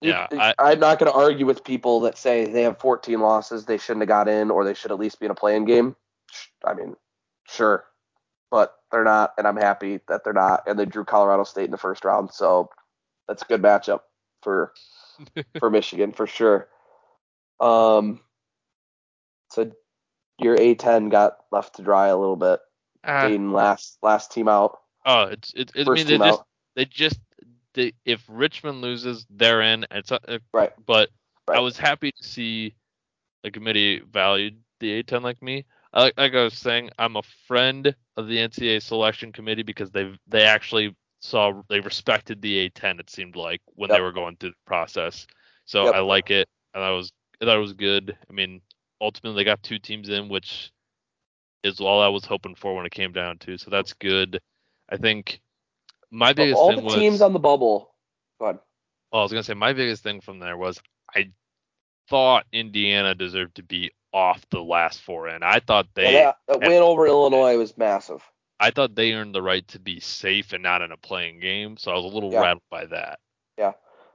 Yeah, I- am not going to argue with people that say they have 14 losses, they shouldn't have got in, or they should at least be in a playing game. I mean, sure, but they're not, and I'm happy that they're not. And they drew Colorado State in the first round, so that's a good matchup for for Michigan for sure. Um, so your A10 got left to dry a little bit. Ah, Dayton last last team out, oh, it's it, it, I mean they just they just they, if Richmond loses, they're in. It's uh, Right. but I was happy to see the committee valued the A10 like me. Like like I was saying, I'm a friend of the NCAA selection committee because they they actually saw they respected the A10. It seemed like when they were going through the process. So Yep. I like it. And I was it was good. I mean, ultimately they got two teams in, which is all I was hoping for when it came down to. So that's good. I think my Of biggest all thing the was teams on the bubble. Go ahead. well, I was gonna say my biggest thing from there was I thought Indiana deserved to be off the last four in. I thought they Yeah, that, that win over Illinois was massive. I thought they earned the right to be safe and not in a playing game, so I was a little Yeah. rattled by that. Yeah,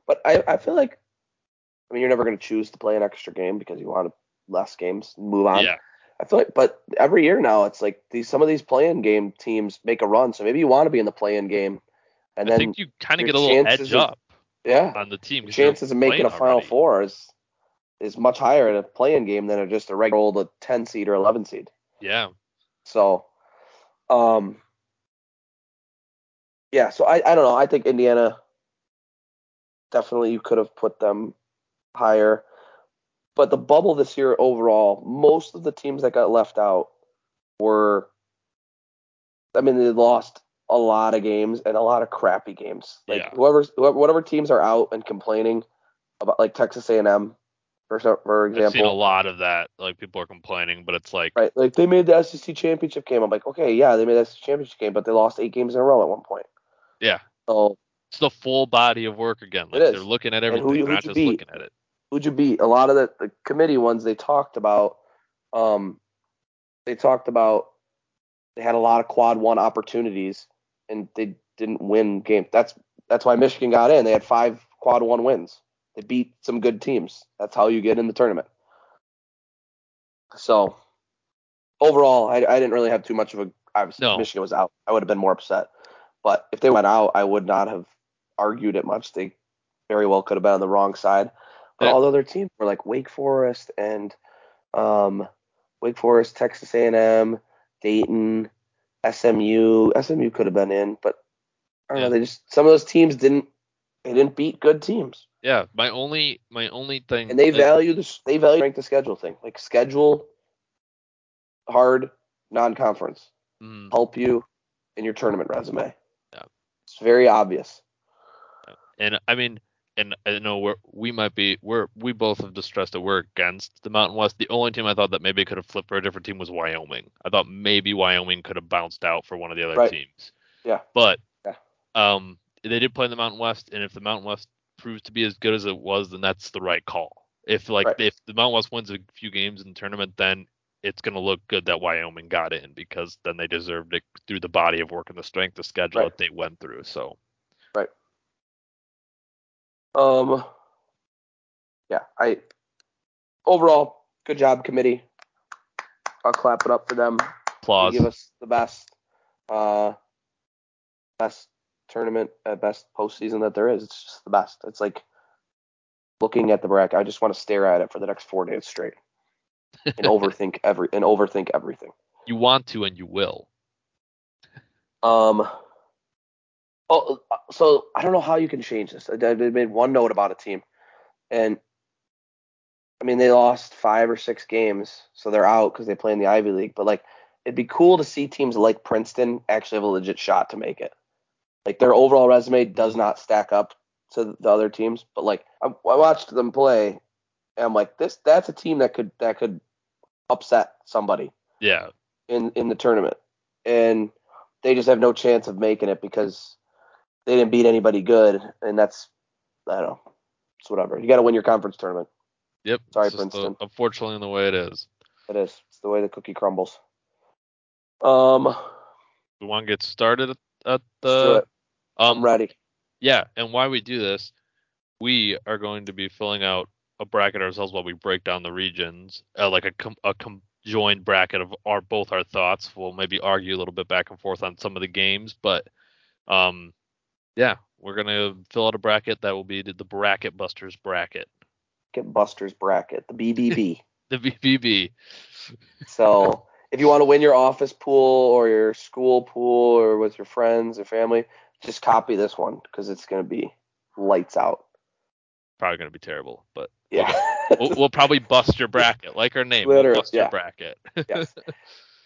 but I, I feel like, I mean, you're never going to choose to play an extra game because you want less games move on. Yeah. I feel like, but every year now, it's like these some of these playing game teams make a run. So maybe you want to be in the playing game, and I then think you kind of get a little edge of- up yeah, on the team. your 'cause you're chances of making a Final already. Four is is much higher in a playing game than a, just a regular old 10 seed or 11 seed. Yeah. So, um, yeah. So I, I don't know. I think Indiana definitely you could have put them higher, but the bubble this year overall, most of the teams that got left out were, I mean, they lost a lot of games and a lot of crappy games. Like Yeah. whoever's whoever, whatever teams are out and complaining about, like Texas A&M, for for I've seen a lot of that. Like people are complaining, but it's like right? Like they made the SEC championship game. I'm like, okay, yeah, they made the SEC championship game, but they lost eight games in a row at one point. yeah, So it's the full body of work again. It Like they're looking at And who everything, not just beat? looking at it. who'd you beat? A lot of the, the committee ones they talked about, um, they talked about they had a lot of quad one opportunities and they didn't win games. That's that's why Michigan got in. They had five quad one wins. They beat some good teams. That's how you get in the tournament. So overall, I, I didn't really have too much of a. Obviously, No. Michigan was out. I would have been more upset. But if they went out, I would not have argued it much. They very well could have been on the wrong side. But Yeah. all the other teams were like Wake Forest and um, Wake Forest, Texas A&M, Dayton, SMU. SMU could have been in, but I don't Yeah. know. They just some of those teams didn't. They didn't beat good teams, Yeah, my only my only thing and they value the They value of schedule thing, like schedule hard non-conference mm, help you in your tournament resume. Yeah. It's very obvious. And I mean, and I know we're we might be we're we both have distressed that we're against the Mountain West. The only team I thought that maybe could have flipped for a different team was Wyoming. I thought maybe Wyoming could have bounced out for one of the other Right. teams. Yeah. But Yeah. um, they did play in the Mountain West, and if the Mountain West proves to be as good as it was, then that's the right call. If like Right. if the Mountain West wins a few games in the tournament, then it's going to look good that Wyoming got in because then they deserved it through the body of work and the strength of schedule Right. that they went through. So right. Um, yeah, I overall good job committee. I'll clap it up for them. They applause. give us the best, uh, best tournament, uh, best postseason that there is. It's just the best. It's like looking at the bracket. I just want to stare at it for the next four days straight and overthink every and overthink everything. You want to and you will. Um. Oh, so I don't know how you can change this. I, I made one note about a team, and I mean they lost five or six games, so they're out because they play in the Ivy League. But like, it'd be cool to see teams like Princeton actually have a legit shot to make it. Like their overall resume does not stack up to the other teams, but like I, I watched them play, and I'm like, this that's a team that could that could upset somebody Yeah. in in the tournament, and they just have no chance of making it because they didn't beat anybody good, and that's I don't know, it's whatever. You got to win your conference tournament. Yep. Sorry, just the- Princeton. unfortunately, the way it is. It is. It's the way the cookie crumbles. Um, We want to get started at the. It. I'm Um, ready. yeah, and why we do this, we are going to be filling out a bracket ourselves while we break down the regions, uh, like a com- a conjoined bracket of our both our thoughts. We'll maybe argue a little bit back and forth on some of the games, but um, yeah, we're gonna fill out a bracket that will be the, the bracket busters bracket, Get Buster's bracket, the BBB. the BBB. so if you want to win your office pool or your school pool or with your friends or family, just copy this one because it's gonna be lights out. Probably gonna be terrible, but Yeah. we'll, we'll probably bust your bracket, like our name. Literally, we'll bust your yeah. bracket. yes.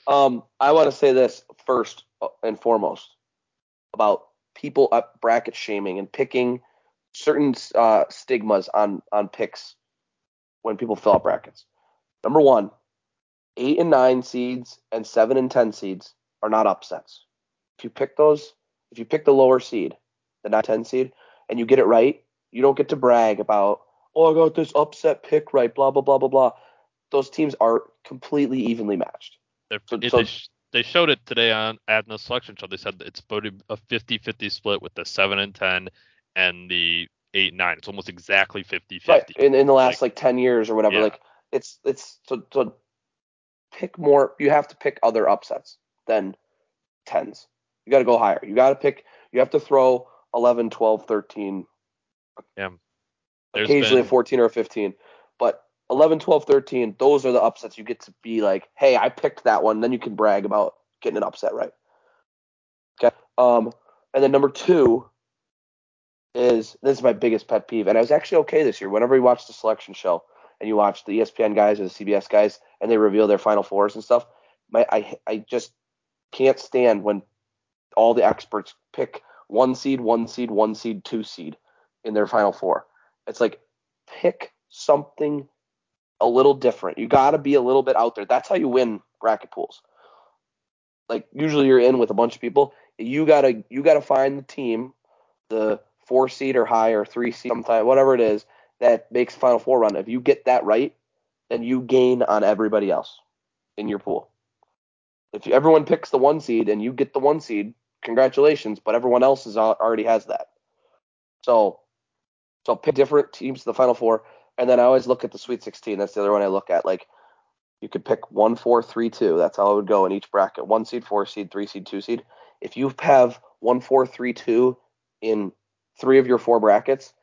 Um, I want to say this first uh, and foremost about people up bracket shaming and picking certain uh, stigmas on on picks when people fill out brackets. Number one, eight and nine seeds and seven and ten seeds are not upsets. If you pick those, if you pick the lower seed, the nine ten seed, and you get it right, you don't get to brag about, oh, I got this upset pick right, blah blah blah blah blah. Those teams are completely evenly matched. So- so- they, sh- they showed it today on at the selection show. They said it's about a 50-50 split with the seven and ten and the eight and nine. It's almost exactly 50-50. right in, in the last like, 10 years or whatever Yeah. like it's it's so, so pick more you have to pick other upsets than 10s you got to go higher. You got to pick you have to throw 11 12 13 Yeah. There's occasionally been- a 14 or a 15 but 11 12 13 those are the upsets you get to be like hey i picked that one. Then you can brag about getting an upset right? Okay. Um and then number two is this is my biggest pet peeve and i was actually okay this year. Whenever we watched the selection show and you watch the espn guys or the cbs guys and they reveal their final fours and stuff my i i just can't stand when all the experts pick one seed one seed one seed two seed in their final four it's like pick something a little different. You got to be a little bit out there. That's how you win bracket pools. Like usually you're in with a bunch of people. You gotta you gotta find the team, the four seed or higher, three seed, sometime whatever it is that makes final four run. If you get that right, then you gain on everybody else in your pool. If everyone picks the one seed and you get the one seed, congratulations. But everyone else is already has that. So so pick different teams to the final four, and then I always look at the Sweet 16. That's the other one I look at. Like you could pick one, four, three, two. That's how I would go in each bracket. One seed, four seed, three seed, two seed. If you have one, four, three, two in three of your four brackets,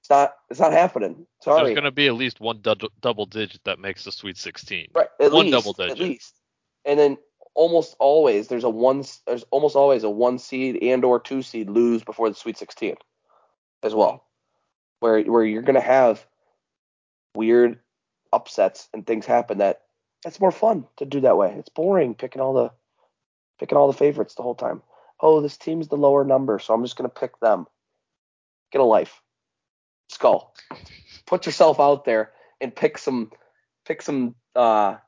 it's not it's not happening. Sorry. There's going to be at least one dou- double digit that makes the Sweet 16. Right. At One least, double At digit. least. And then almost always there's a one there's almost always a one seed and or two seed lose before the Sweet 16 as well. Where where you're gonna have weird upsets and things happen that that's more fun to do that way. It's boring picking all the picking all the favorites the whole time. Oh, this team's the lower number, so I'm just gonna pick them. Get a life. Skull. Put yourself out there and pick some pick some uh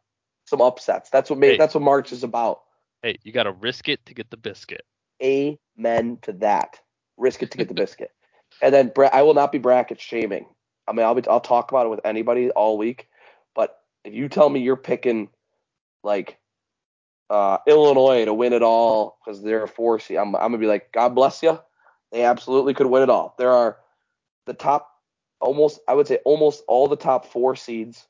some upsets. That's what made Hey. that's what March is about. Hey, you got to risk it to get the biscuit. amen to that. Risk it to get the biscuit. And then bra- I will not be bracket shaming. I mean, I'll be I'll talk about it with anybody all week. But if you tell me you're picking like uh, Illinois to win it all because they're a four seed, I'm, I'm gonna be like, God bless you. They absolutely could win it all. There are the top, almost I would say almost all the top four seeds.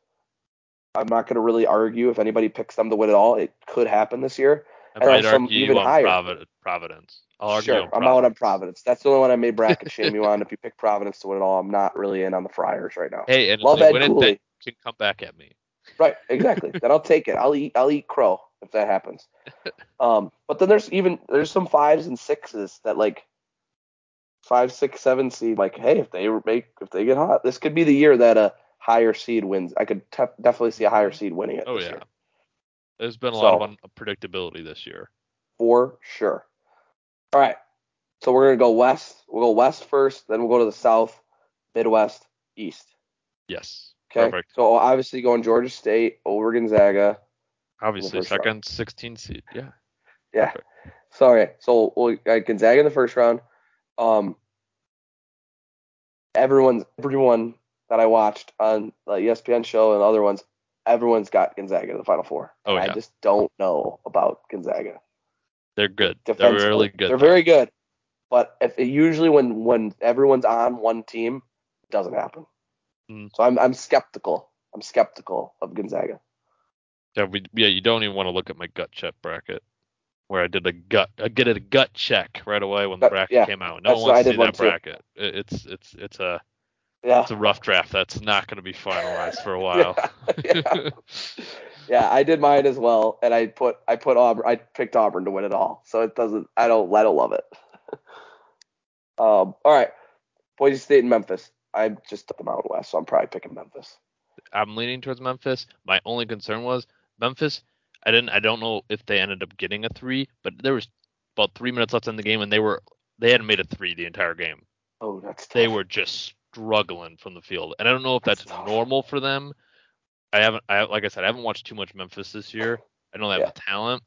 I'm not gonna really argue if anybody picks them to win at all. It could happen this year. I And then some even on higher. Provid- Providence. I'll argue sure, I'm out on Providence. That's the only one I made bracket shame you on. If you pick Providence to win it all, I'm not really in on the Friars right now. Hey, and if Love they Ed win it, Cooley. they can come back at me. Right, exactly. then I'll take it. I'll eat I'll eat crow if that happens. Um, but then there's even there's some fives and sixes that like five, six, seven seed. Like, hey, if they make if they get hot, this could be the year that a higher seed wins. I could te- definitely see a higher seed winning it Oh yeah. year There's been a lot So- of unpredictability this year. for sure. All right, so we're gonna go west. We'll go west first, then we'll go to the south, Midwest, East. Yes. Okay. Perfect. So obviously going Georgia State over Gonzaga. Obviously, first round. second 16 seed. Yeah. Yeah. Perfect. Sorry. So we'll got Gonzaga in the first round. Um, everyone's everyone that I watched on the ESPN show and other ones, everyone's got Gonzaga in the Final Four. Oh, I just don't know about Gonzaga. They're good. They're really good. They're very good. But if usually when when everyone's on one team, it doesn't happen. Mm. So I'm I'm skeptical. I'm skeptical of Gonzaga. Yeah, we, yeah, you don't even want to look at my gut check bracket where I did a gut, I get a gut check right away when the bracket yeah, came out. No one wants to see that bracket. It, it's it's it's a Yeah. it's a rough draft that's not going to be finalized for a while. yeah. Yeah, I did mine as well, and I put I put Auburn. I picked Auburn to win it all, so it doesn't. I don't. I don't love it. um. All right, Boise State and Memphis. I just took them out west, so I'm probably picking Memphis. I'm leaning towards Memphis. My only concern was Memphis. I didn't. I don't know if they ended up getting a three, but there was about three minutes left in the game, and they were they hadn't made a three the entire game. Oh, that's tough. They were just struggling from the field, and I don't know if that's, That's normal for them. I haven't. I like I said, I haven't watched too much Memphis this year. I know they have Yeah. the talent,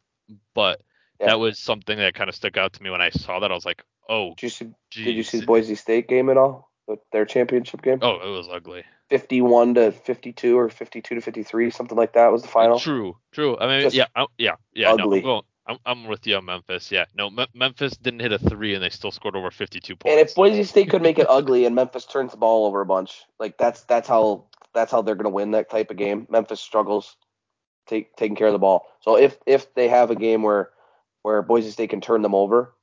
but Yeah. that was something that kind of stuck out to me when I saw that. I was like, oh, Did you see? Did you see the Boise State game at all? Their championship game. Oh, it was ugly. 51 to 52 or 52 to 53, something like that was the final. True, true. I mean, Just yeah, I, yeah, yeah. No, ugly. Going, I'm, I'm with you on Memphis. Yeah, no, Me- Memphis didn't hit a three, and they still scored over 52 points. And if Boise State could make it ugly and Memphis turns the ball over a bunch, like that's that's how that's how they're going to win that type of game. Memphis struggles take, taking care of the ball. So if if they have a game where where Boise State can turn them over,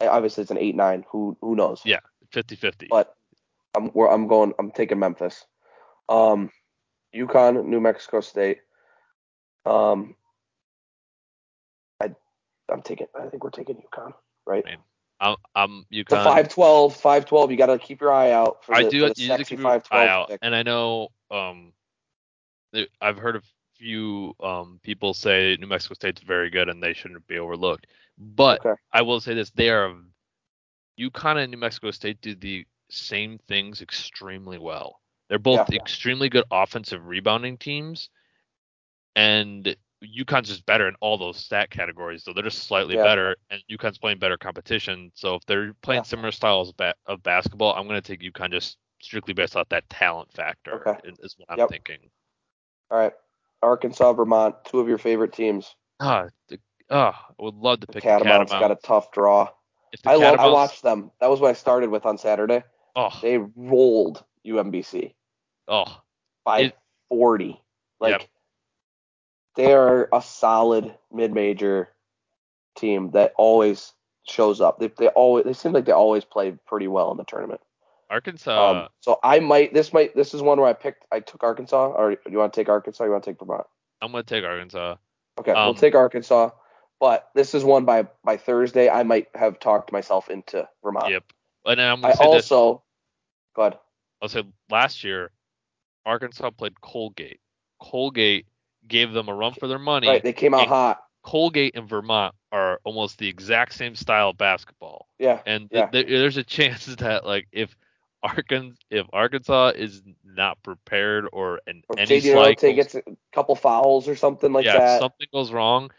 eh, obviously it's an eight nine. Who who knows? Yeah. 50-50. But I'm we're, I'm going. I'm taking Memphis. Um, UConn, New Mexico State. Um, I'm taking. I think we're taking UConn. Right. Man, I'm, I'm The UConn. 512, 512. You got to keep your eye out for the, I for do. the You need to sexy keep your eye 512 out, pick. and I know. Um, I've heard a few um people say New Mexico State's very good and they shouldn't be overlooked. But Okay. I will say this: they are. UConn and New Mexico State do the same things extremely well. They're both Yeah. extremely good offensive rebounding teams, and UConn's just better in all those stat categories. So they're just slightly Yeah. better, and UConn's playing better competition. So if they're playing Yeah. similar styles of, ba- of basketball, I'm going to take UConn just strictly based off that talent factor. Okay. Is what I'm Yep. thinking. All right. Arkansas, Vermont, two of your favorite teams. Ah, the, ah, I would love to The pick Catamounts the got a tough draw. I love. I Catamounts- watched them. That was what I started with on Saturday. Oh, They rolled UMBC oh, by It- 40. Like Yep. They are a solid mid-major team that always shows up. They, they always. They seem like they always play pretty well in the tournament. Arkansas. um, so I might. This might. This is one where I picked. I took Arkansas. Or you want to take Arkansas? Or you want to take Vermont? I'm going to take Arkansas. Okay, we'll Um, take Arkansas. But this is one by by Thursday. I might have talked myself into Vermont. Yep. And I'm I say this. also. Go ahead. I'll say last year, Arkansas played Colgate. Colgate gave them a run for their money. Right, they came out hot. Colgate and Vermont are almost the exact same style of basketball, Yeah. and Yeah. th- th- there's a chance that like if Arkansas if Arkansas is not prepared or in Or any JD slight goes- gets a couple fouls or something like that. yeah, something goes wrong,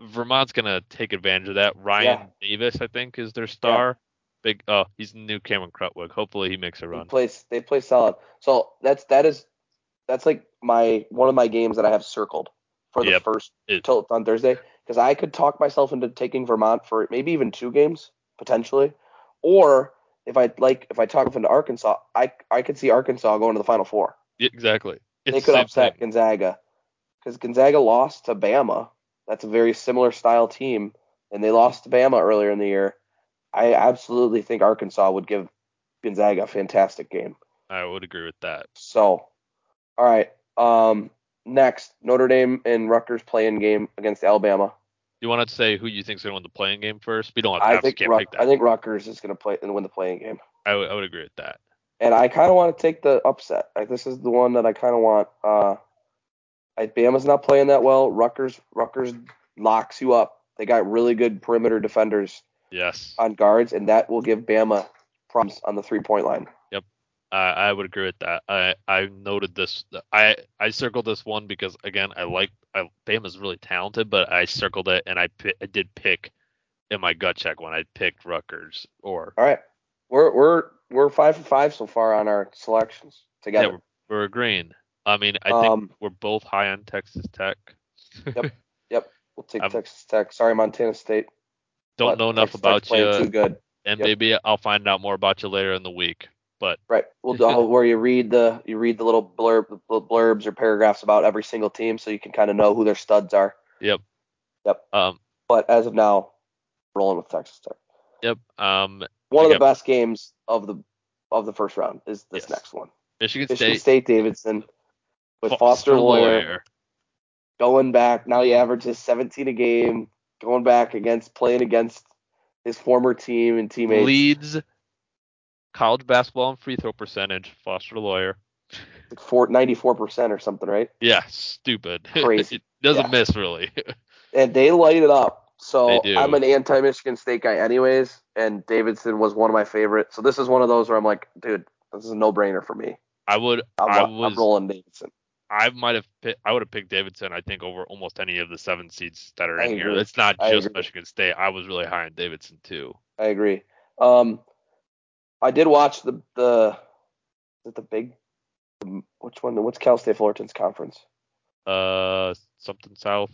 Vermont's gonna take advantage of that. Ryan Davis, I think, is their star. Big. Oh, he's new Cameron Krutwig. Hopefully, he makes a run. play they play solid. So that's that is that's like my one of my games that I have circled for the Yep. first till on Thursday because I could talk myself into taking Vermont for maybe even two games potentially, or if I like if I talk into Arkansas, I I could see Arkansas going to the Final Four. Yeah, exactly. It's they could same upset thing. Gonzaga because Gonzaga lost to Bama. That's a very similar style team, and they lost to Bama earlier in the year. I absolutely think Arkansas would give Gonzaga a fantastic game. I would agree with that. So, all right. Um, next, Notre Dame and Rutgers playing game against Alabama. You want to say who you think's gonna win the playing game first? We don't have, I think can't Rut- pick that. I think Rutgers is going to play and win the playing game. I would, would agree with that. And I kind of want to take the upset. Like this is the one that I kind of want. Uh, I, Bama's not playing that well. Rutgers Rutgers locks you up. They got really good perimeter defenders Yes. on guards, and that will give Bama problems on the three point line. I I would agree with that. I I noted this. I I circled this one because again I like I, Bama's really talented, but I circled it and I I did pick in my gut check when I picked Rutgers or All right, we're we're we're five for five so far on our selections yeah together. we're, we're agreeing. I mean I think um, we're both high on Texas Tech. Yep, yep. We'll take I'm- Texas Tech. Sorry, Montana State. Don't but know enough Texas about playing you, Too good. and Yep. maybe I'll find out more about you later in the week. But Right. We'll where you read the you read the little blurb the blurbs or paragraphs about every single team, so you can kind of know who their studs are. yep. Yep. Um. But as of now, rolling with Texas Tech. Yep. Um. One of the best games of the of the first round is this Yes. next one. Michigan, Michigan State. State Davidson with Foster Loyer Loyer. going back. Now he averages 17 a game, going back against playing against his former team and teammates. leads college basketball and free throw percentage. Foster Loyer. Like four, 94% or something, right? Yeah, stupid. Crazy. it doesn't Yeah. miss really. and they light it up. So I'm an anti-Michigan State guy, anyways, and Davidson was one of my favorites. So this is one of those where I'm like, dude, this is a no-brainer for me. I would. I'm, I I'm was. rolling Davidson. I might have. I would have picked Davidson. I think over almost any of the seven seeds that are I in here. It's not I just agree. Michigan State. I was really high on Davidson too. I agree. Um, I did watch the the is it the big which one? What's Cal State Fullerton's conference? Uh, something South.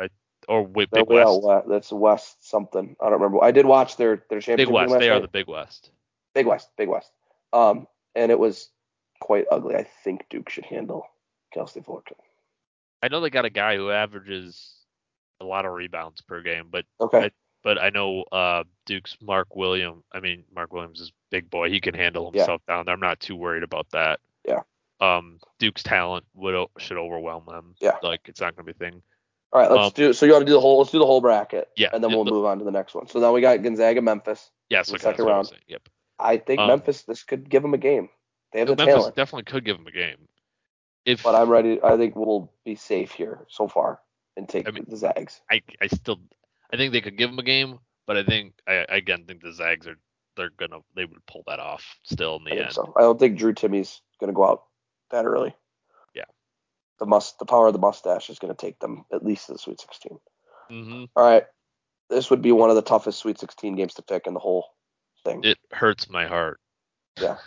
I or wait, Big West. west. That's West something. I don't remember. I did watch their their championship Big West. They are the Big West. Big West, Big West. Um, and it was quite ugly. I think Duke should handle Cal State Fullerton. I know they got a guy who averages a lot of rebounds per game, but Okay. But I know uh, Duke's Mark Williams. I mean, Mark Williams is big boy. He can handle Yeah. himself down there. I'm not too worried about that. Yeah. Um, Duke's talent would should overwhelm them. Yeah. Like it's not gonna be a thing. All right, let's Um, do. So you want to do the whole? Let's do the whole bracket. Yeah, And then we'll the- move on to the next one. So now we got Gonzaga, Memphis. Yes. Okay, second round. Yep. I think Um, Memphis. This could give them a game. They have the Memphis talent. definitely could give them a game. If But I'm ready. I think we'll be safe here so far and take I mean- the Zags. I, I still, think they could give him a game, but I think I, I again think the Zags are they're gonna they would pull that off still in I the think end. so. I don't think Drew Timme's gonna go out that early. Yeah. The must the power of the mustache is gonna take them at least to the Sweet 16. hmm All right. This would be one of the toughest Sweet 16 games to pick in the whole thing. It hurts my heart. Yeah.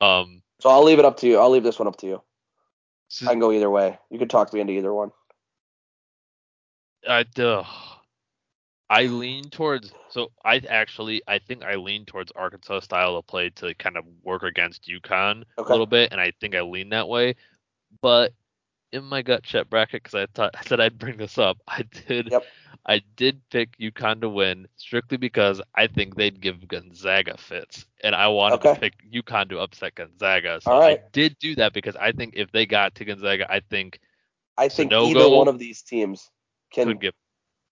Um. So I'll leave it up to you. I'll leave this one up to you. so- I can go either way. You can talk me into either one. I uh, I lean towards so I actually I think I lean towards Arkansas style of play to kind of work against UConn Okay. a little bit, and I think I lean that way. But in my gut check bracket, because I thought I said I'd bring this up, I did Yep. I did pick UConn to win strictly because I think they'd give Gonzaga fits, and I wanted Okay. to pick UConn to upset Gonzaga. So right. I did do that because I think if they got to Gonzaga, I think I think Sunogo either one of these teams can could give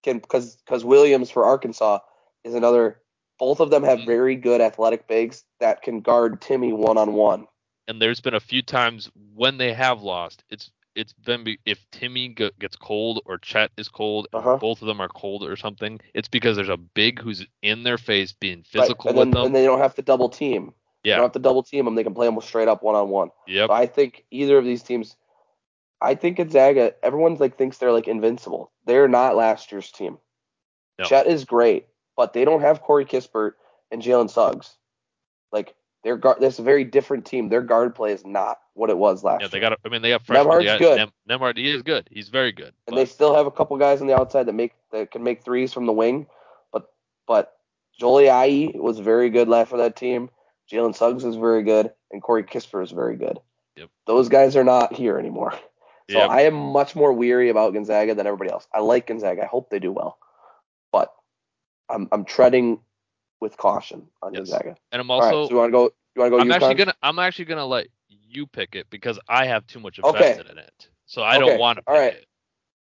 can because because Williams for Arkansas is another. Both of them have Mhm. very good athletic bigs that can guard Timme one on one. and there's been a few times when they have lost. It's it's been be, if Timme gets cold or Chet is cold, Uh-huh. both of them are cold or something. It's because there's a big who's in their face being Right, physical and with then, them. and they don't have to double team. They don't have to double team them. They can play them straight up one on one. So I think either of these teams, I think Gonzaga. Everyone's like thinks they're like invincible. They're not last year's team. No. Chet is great, but they don't have Corey Kispert and Jalen Suggs. Like they're guard. That's a very different team. Their guard play is not what it was last year. Yeah, they year. got. I mean, they have freshmen. Nembhard's got- good. Nem- Nembhard, he is good. He's very good. and but- they still have a couple guys on the outside that make that can make threes from the wing. But but Joel Ayayi was very good last for that team. Jalen Suggs is very good, and Corey Kispert is very good. Yep. Those guys are not here anymore. So Yep. I am much more weary about Gonzaga than everybody else. I like Gonzaga. I hope they do well, but I'm I'm treading with caution on Yes. Gonzaga. and I'm All right, also. so you want to go? You want to go? I'm actually gonna. I'm actually gonna let you pick it because I have too much Okay. invested in it. So I don't Okay, want to all right. it.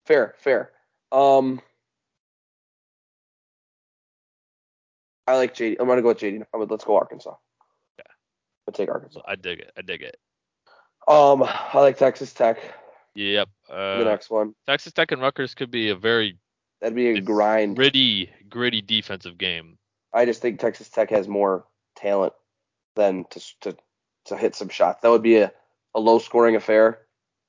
Fair, fair. Um, I like JD. I'm gonna go with JD. I'm gonna, let's go Arkansas. Yeah. I'll take Arkansas. I dig it. I dig it. Um, I like Texas Tech. Yep. the Uh, next one. Texas Tech and Rutgers could be a very That'd be a grind. gritty, gritty defensive game. I just think Texas Tech has more talent than to to to hit some shots. That would be a, a low scoring affair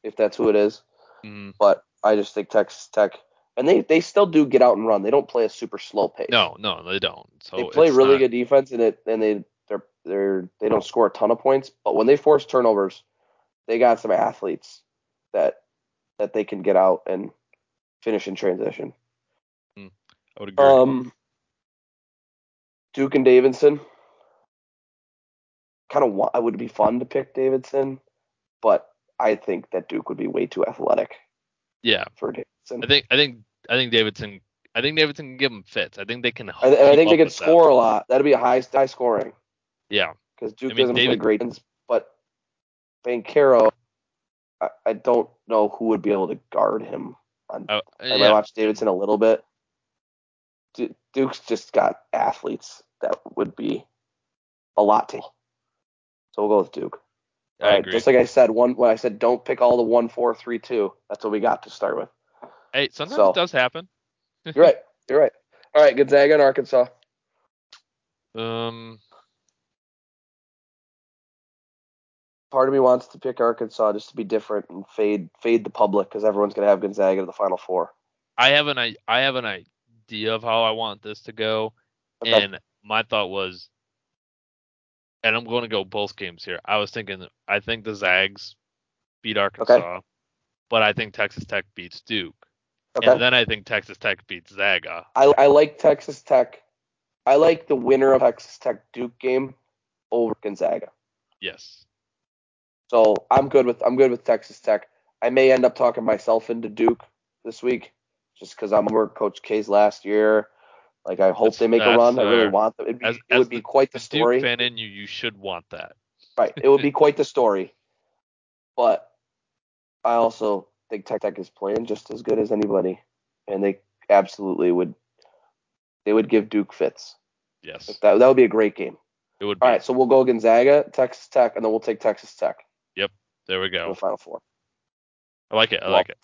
if that's who it is. Mm, But I just think Texas Tech and they they still do get out and run. They don't play a super slow pace. no, no, they don't. So they play really not- good defense and it and they they're they're they don't score a ton of points, but when they force turnovers, they got some athletes that that they can get out and finish in transition. I would agree. Um, Duke and Davidson. Kind of, want, I would be fun to pick Davidson, but I think that Duke would be way too athletic yeah, for Davidson. I think, I think, I think Davidson. I think Davidson can give them fits. I think they can. I, I think they can could with them. score a lot. That'd be a high high scoring Yeah, because Duke I mean, doesn't play great. But Banchero, I, I don't know who would be able to guard him. On, I, yeah. I watched Davidson a little bit. Du- Duke's just got athletes that would be a lot to. So we'll go with Duke. I All right, agree. just like I said, one when I said don't pick all the one, four, three, two. That's what we got to start with. hey, sometimes so- it does happen. You're right. You're right. All right, Gonzaga and Arkansas. Um, Part of me wants to pick Arkansas just to be different and fade fade the public because everyone's gonna have Gonzaga to the Final Four. I have an I, I have an idea of how I want this to go, Okay. and my thought was, and I'm going to go both games here. I was thinking, I think the Zags beat Arkansas, but I think Texas Tech beats Duke, Okay. and then I think Texas Tech beats Zaga. I I like Texas Tech. I like the winner of Texas Tech Duke game over Gonzaga. Yes. So I'm good with I'm good with Texas Tech. I may end up talking myself into Duke this week, just because I'm over Coach K's last year. Like I hope That's- they make a run. I really uh, want them. It'd be, As- it would be the- quite the The story. Duke fan in you, you should want that. Right. It would be quite the story. But I also think Tech Tech is playing just as good as anybody, and they absolutely would. They would give Duke fits. Yes, That that would be a great game. it would be. All right, so we'll go Gonzaga, Texas Tech, and then we'll take Texas Tech There we in go. the Final Four. I like it. I Love like it.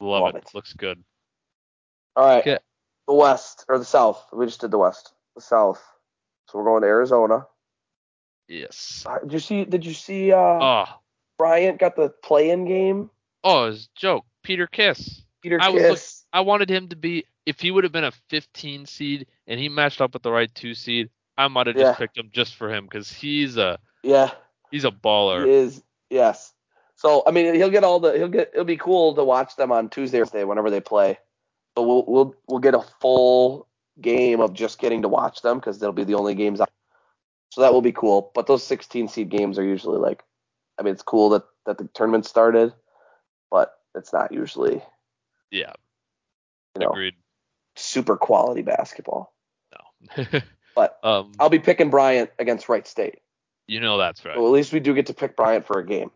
Love, Love it. it. Looks good. All right. Okay. The West or the South. We just did the West. The South. So we're going to Arizona. Yes. Uh, Did you see? Did you see? Uh, Oh, Bryant got the play-in game. oh, it's a joke. Peter Kiss. Peter I was Kiss. I wanted him to be if he would have been a 15 seed and he matched up with the right two seed, I might have Yeah. just picked him just for him because he's a yeah, he's a baller. he baller. is. Yes. So I mean, he'll get all the. He'll get. It'll be cool to watch them on Tuesday or Thursday whenever they play. But we'll we'll we'll get a full game of just getting to watch them because they'll be the only games. out. So that will be cool. But those 16 seed games are usually like. I mean, it's cool that that the tournament started, but it's not usually Yeah, you know agreed. super quality basketball. No. But um, I'll be picking Bryant against Wright State. you know that's right. So at least we do get to pick Bryant for a game.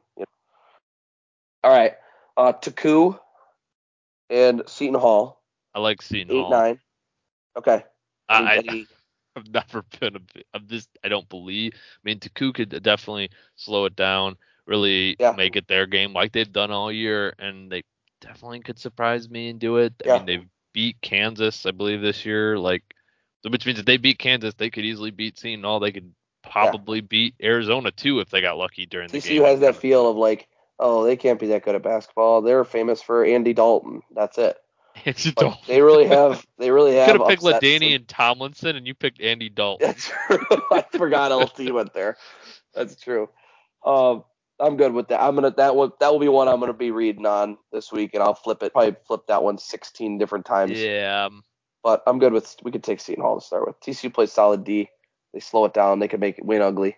All right. Uh Taku and Seton Hall. I like Seton Eight Hall. nine. Okay. I, I, I've never been a I'm just I don't believe. I mean, Taku could definitely slow it down, really Yeah. make it their game like they've done all year, and they definitely could surprise me and do it. I Yeah. mean, they've beat Kansas, I believe, this year. Like, so which means if they beat Kansas, they could easily beat Seton Hall. They could probably beat Arizona too if they got lucky during the game. TCU has that feel of like Oh, they can't be that good at basketball. They're famous for Andy Dalton. That's it. It's a Dalton. they really have. They really have. could have picked LaDainian and Tomlinson, and you picked Andy Dalton. That's true. I forgot LT went there. That's true. Um, I'm good with that. I'm gonna that will that will be one I'm gonna be reading on this week, and I'll flip it. Probably flip that one 16 different times. Yeah. um, But I'm good with. We could take Seton Hall to start with. TCU plays solid D. They slow it down. They can make it win ugly.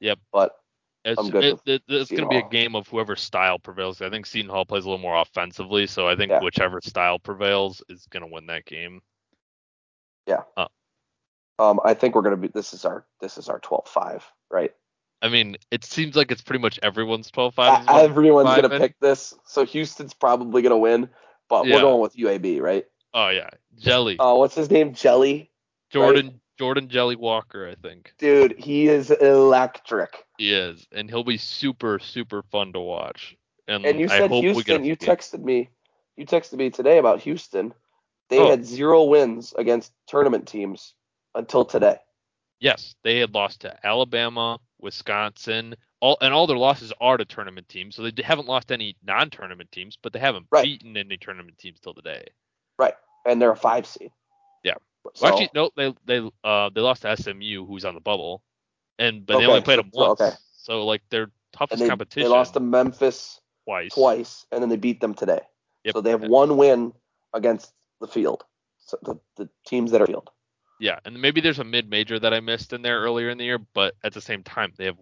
Yep. But It's, it, it- it's going to be a game of whoever style prevails. I think Seton Hall plays a little more offensively, so I think Yeah. whichever style prevails is going to win that game. Yeah. Um, I think we're gonna be. This is our this is our 12-5, right? I mean, it seems like it's pretty much everyone's 12-5. Uh, everyone's gonna pick this. So Houston's probably gonna win, but Yeah. we're going with UAB, right? Oh yeah, Jelly, Uh, what's his name? Jelly. Jordan Jordan Jelly Walker, I think Dude, he is electric. he is, and he'll be super super fun to watch. And, And you I said hope Houston. You texted me. You texted me today about Houston. They Oh. had zero wins against tournament teams until today. Yes, they had lost to Alabama, Wisconsin, all and all their losses are to tournament teams. So they haven't lost any non-tournament teams, but they haven't Right. beaten any tournament teams till today. Right. And they're a five seed. So, Well, actually, no, they they uh they lost to SMU, who's on the bubble, and but they only played so- them so- once. okay. So like their toughest they, competition they lost to Memphis twice. twice, and then they beat them today. Yep. So they have one win against the field. So the, the teams that are field. Yeah, and maybe there's a mid-major that I missed in there earlier in the year, but at the same time, they have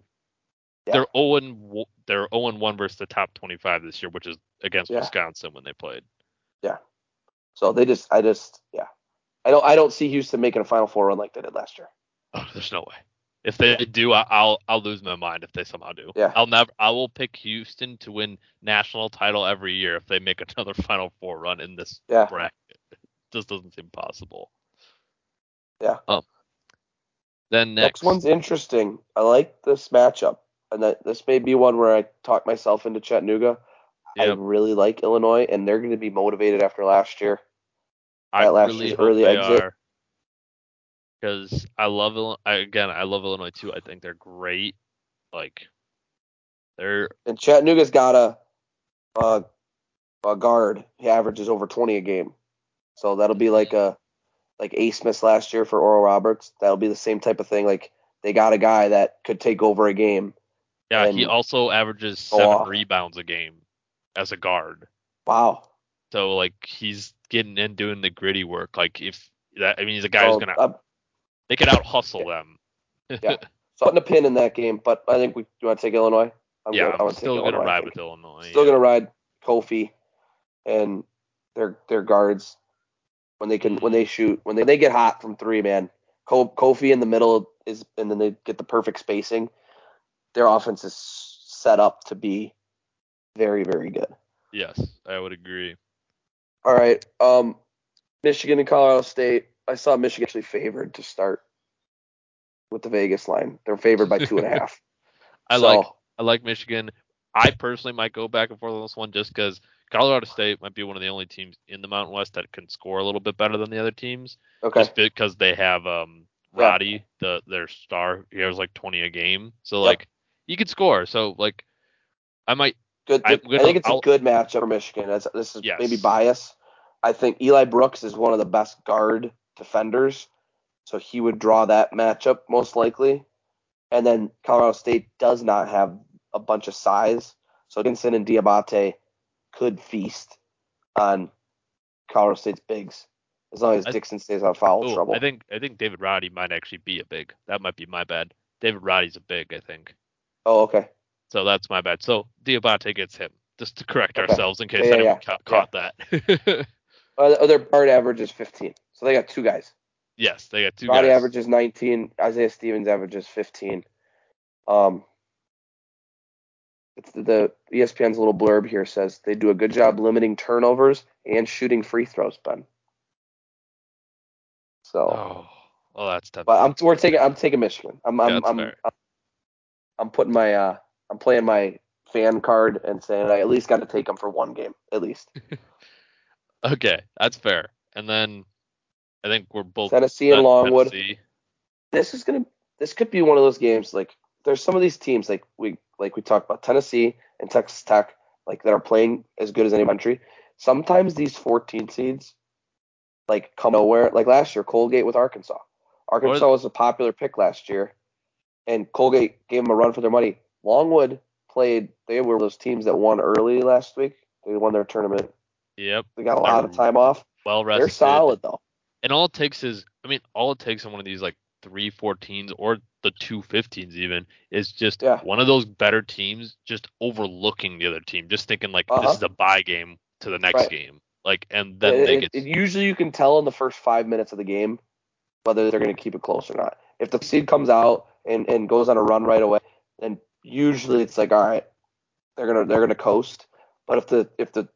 Yeah. they're 0 and they're 0 and 1 versus the top 25 this year, which is against Yeah. Wisconsin when they played. Yeah. So they just, I just, yeah, I don't, I don't see Houston making a Final Four run like they did last year. Oh, there's no way. If they do, I- I'll I'll lose my mind if they somehow do. Yeah. I'll never. I will pick Houston to win national title every year if they make another Final Four run in this Yeah. bracket. It just doesn't seem possible. Yeah. Um. Then Next, next, one's interesting. I like this matchup, and that this may be one where I talk myself into Chattanooga. I really like Illinois, and they're going to be motivated after last year. I last really year's hope early they exit. are. Because I love Illi- I, again, I love Illinois too. I think they're great. Like, they're And Chattanooga's got a, a, a guard. He averages over 20 a game, so that'll be like a, like A Smith last year for Oral Roberts. That'll be the same type of thing. Like they got a guy that could take over a game. yeah. he also averages seven off. rebounds a game as a guard. Wow. So like he's getting in doing the gritty work. Like if that, I mean, he's a guy who's gonna I'm they could out hustle them. Yeah. putting a pin in that game, but I think we do. Want to take Illinois? I'm yeah. I I'm to still gonna Illinois, ride with Illinois. Still yeah. gonna ride Kofi and their their guards when they can when they shoot when they, they get hot from three man. Kofi in the middle is and then they get the perfect spacing. Their offense is set up to be very very good. Yes, I would agree. All right, um, Michigan and Colorado State. I saw Michigan actually favored to start with the Vegas line. They're favored by two and a half. I So, like I like Michigan. I personally might go back and forth on this one just because Colorado State might be one of the only teams in the Mountain West that can score a little bit better than the other teams, okay. just because they have um Yeah. Roddy, the their star. He has like 20 a game, so like he could score. So like I might Good. I'm gonna- think it's I'll- a good matchup for Michigan. That's, this is Yes. maybe bias. I think Eli Brooks is one of the best guard defenders, so he would draw that matchup most likely. And then Colorado State does not have a bunch of size, so Dickinson and Diabate could feast on Colorado State's bigs as long as I- Dixon stays out of foul oh, trouble. I think I think David Roddy might actually be a big. That might be my bad. David Roddy's a big, I think. oh, okay. So that's my bad. So Diabate gets him. Just to correct Okay. ourselves in case Yeah, yeah, anyone yeah. ca- caught that. Uh, their guard average is 15, so they got two guys. yes, they got two Roddy guys. averages 19. Isaiah Stevens averages 15. Um, it's the, the ESPN's little blurb here says they do a good job limiting turnovers and shooting free throws, Ben. So, Oh, well, that's tough. but I'm we're taking I'm taking Michigan. I'm I'm that's I'm. I'm I'm putting my uh I'm playing my fan card and saying I at least got to take them for one game at least. Okay, that's fair. And then I think we're both Tennessee and Longwood. Tennessee. this is gonna this could be one of those games like there's some of these teams like we like we talked about Tennessee and Texas Tech, like that are playing as good as any country. Sometimes these 14 seeds like come nowhere. Like last year, Colgate with Arkansas. Arkansas was a popular pick last year, and Colgate gave them a run for their money. Longwood played. They were those teams that won early last week. They won their tournament. Yep. They got a lot of time off. Well rested. They're solid though. And all it takes is, I mean, all it takes on one of these like three 14s or the two 15s even is just Yeah. one of those better teams just overlooking the other team, just thinking like Uh-huh. this is a bye game to the next Right. game. Like, and then It- they it- get it- usually you can tell in the first five minutes of the game whether they're going to keep it close or not. If the seed comes out and, and goes on a run right away, then usually it's like all right, they're gonna they're gonna coast. But if the if the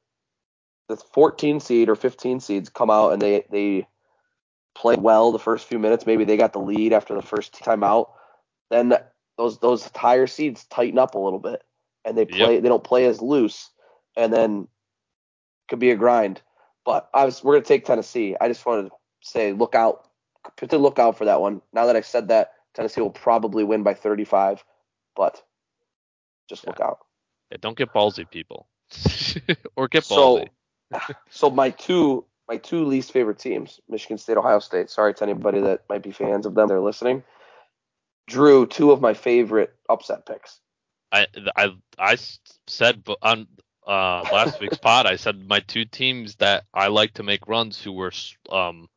the 14 seed or 15 seeds come out and they they play well the first few minutes, maybe they got the lead after the first timeout, then those those higher seeds tighten up a little bit and they play they don't play as loose and then could be a grind. But I was we're gonna take Tennessee. I just wanted to say look out to look out for that one. Now that I said that, Tennessee will probably win by 35, but just look out. Yeah, don't get ballsy, people, or get So, ballsy. so my two my two least favorite teams, Michigan State, Ohio State. Sorry to anybody that might be fans of them. They're listening. Drew two of my favorite upset picks. I I I said on uh last week's pod, I said my two teams that I like to make runs who were um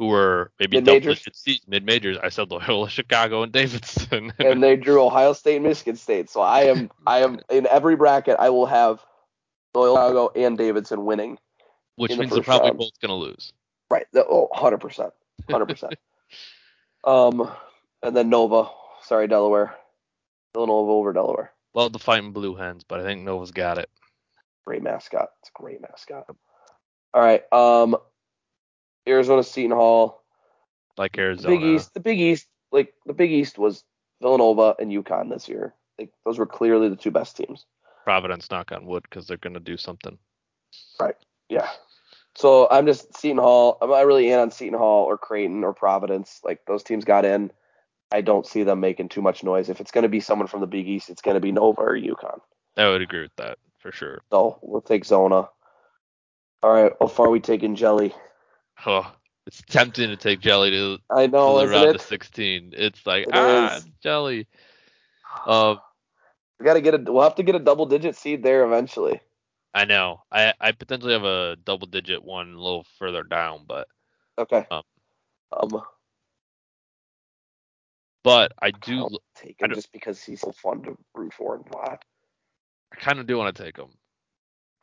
who were maybe Mid-majors? seeds, mid majors. I said Loyola Chicago and Davidson. and they drew Ohio State and Michigan State. So I am I am in every bracket I will have Loyola Chicago and Davidson winning. which in the means they're probably round. both gonna lose. Right. Oh, 100%. 100%. um and then Nova, sorry Delaware. Villanova over Delaware. Love the fighting blue hens, but I think Nova's got it. Great mascot. It's a great mascot. All right. Um Arizona Seton Hall. Like The Arizona. Big East. The Big East. Like the Big East was Villanova and UConn this year. Like those were clearly the two best teams. Providence, knock on wood, because they're gonna do something. Right. Yeah. So I'm just Seton Hall. I'm not really in on Seton Hall or Creighton or Providence. Like those teams got in. I don't see them making too much noise. If it's going to be someone from the Big East, it's going to be Nova or UConn. I would agree with that for sure. So we'll take Zona. All right. How far are we taking Jelly? Oh, it's tempting to take Jelly to, I know, to the round it? of 16. It's like It ah, is. Jelly. Um, We got to get a. We'll have to get a double digit seed there eventually. I know. I I potentially have a double digit one a little further down, but Okay. Um, Um. but I do I'll take I him don't- just because he's so fun to root for and watch. I kind of do want to take him.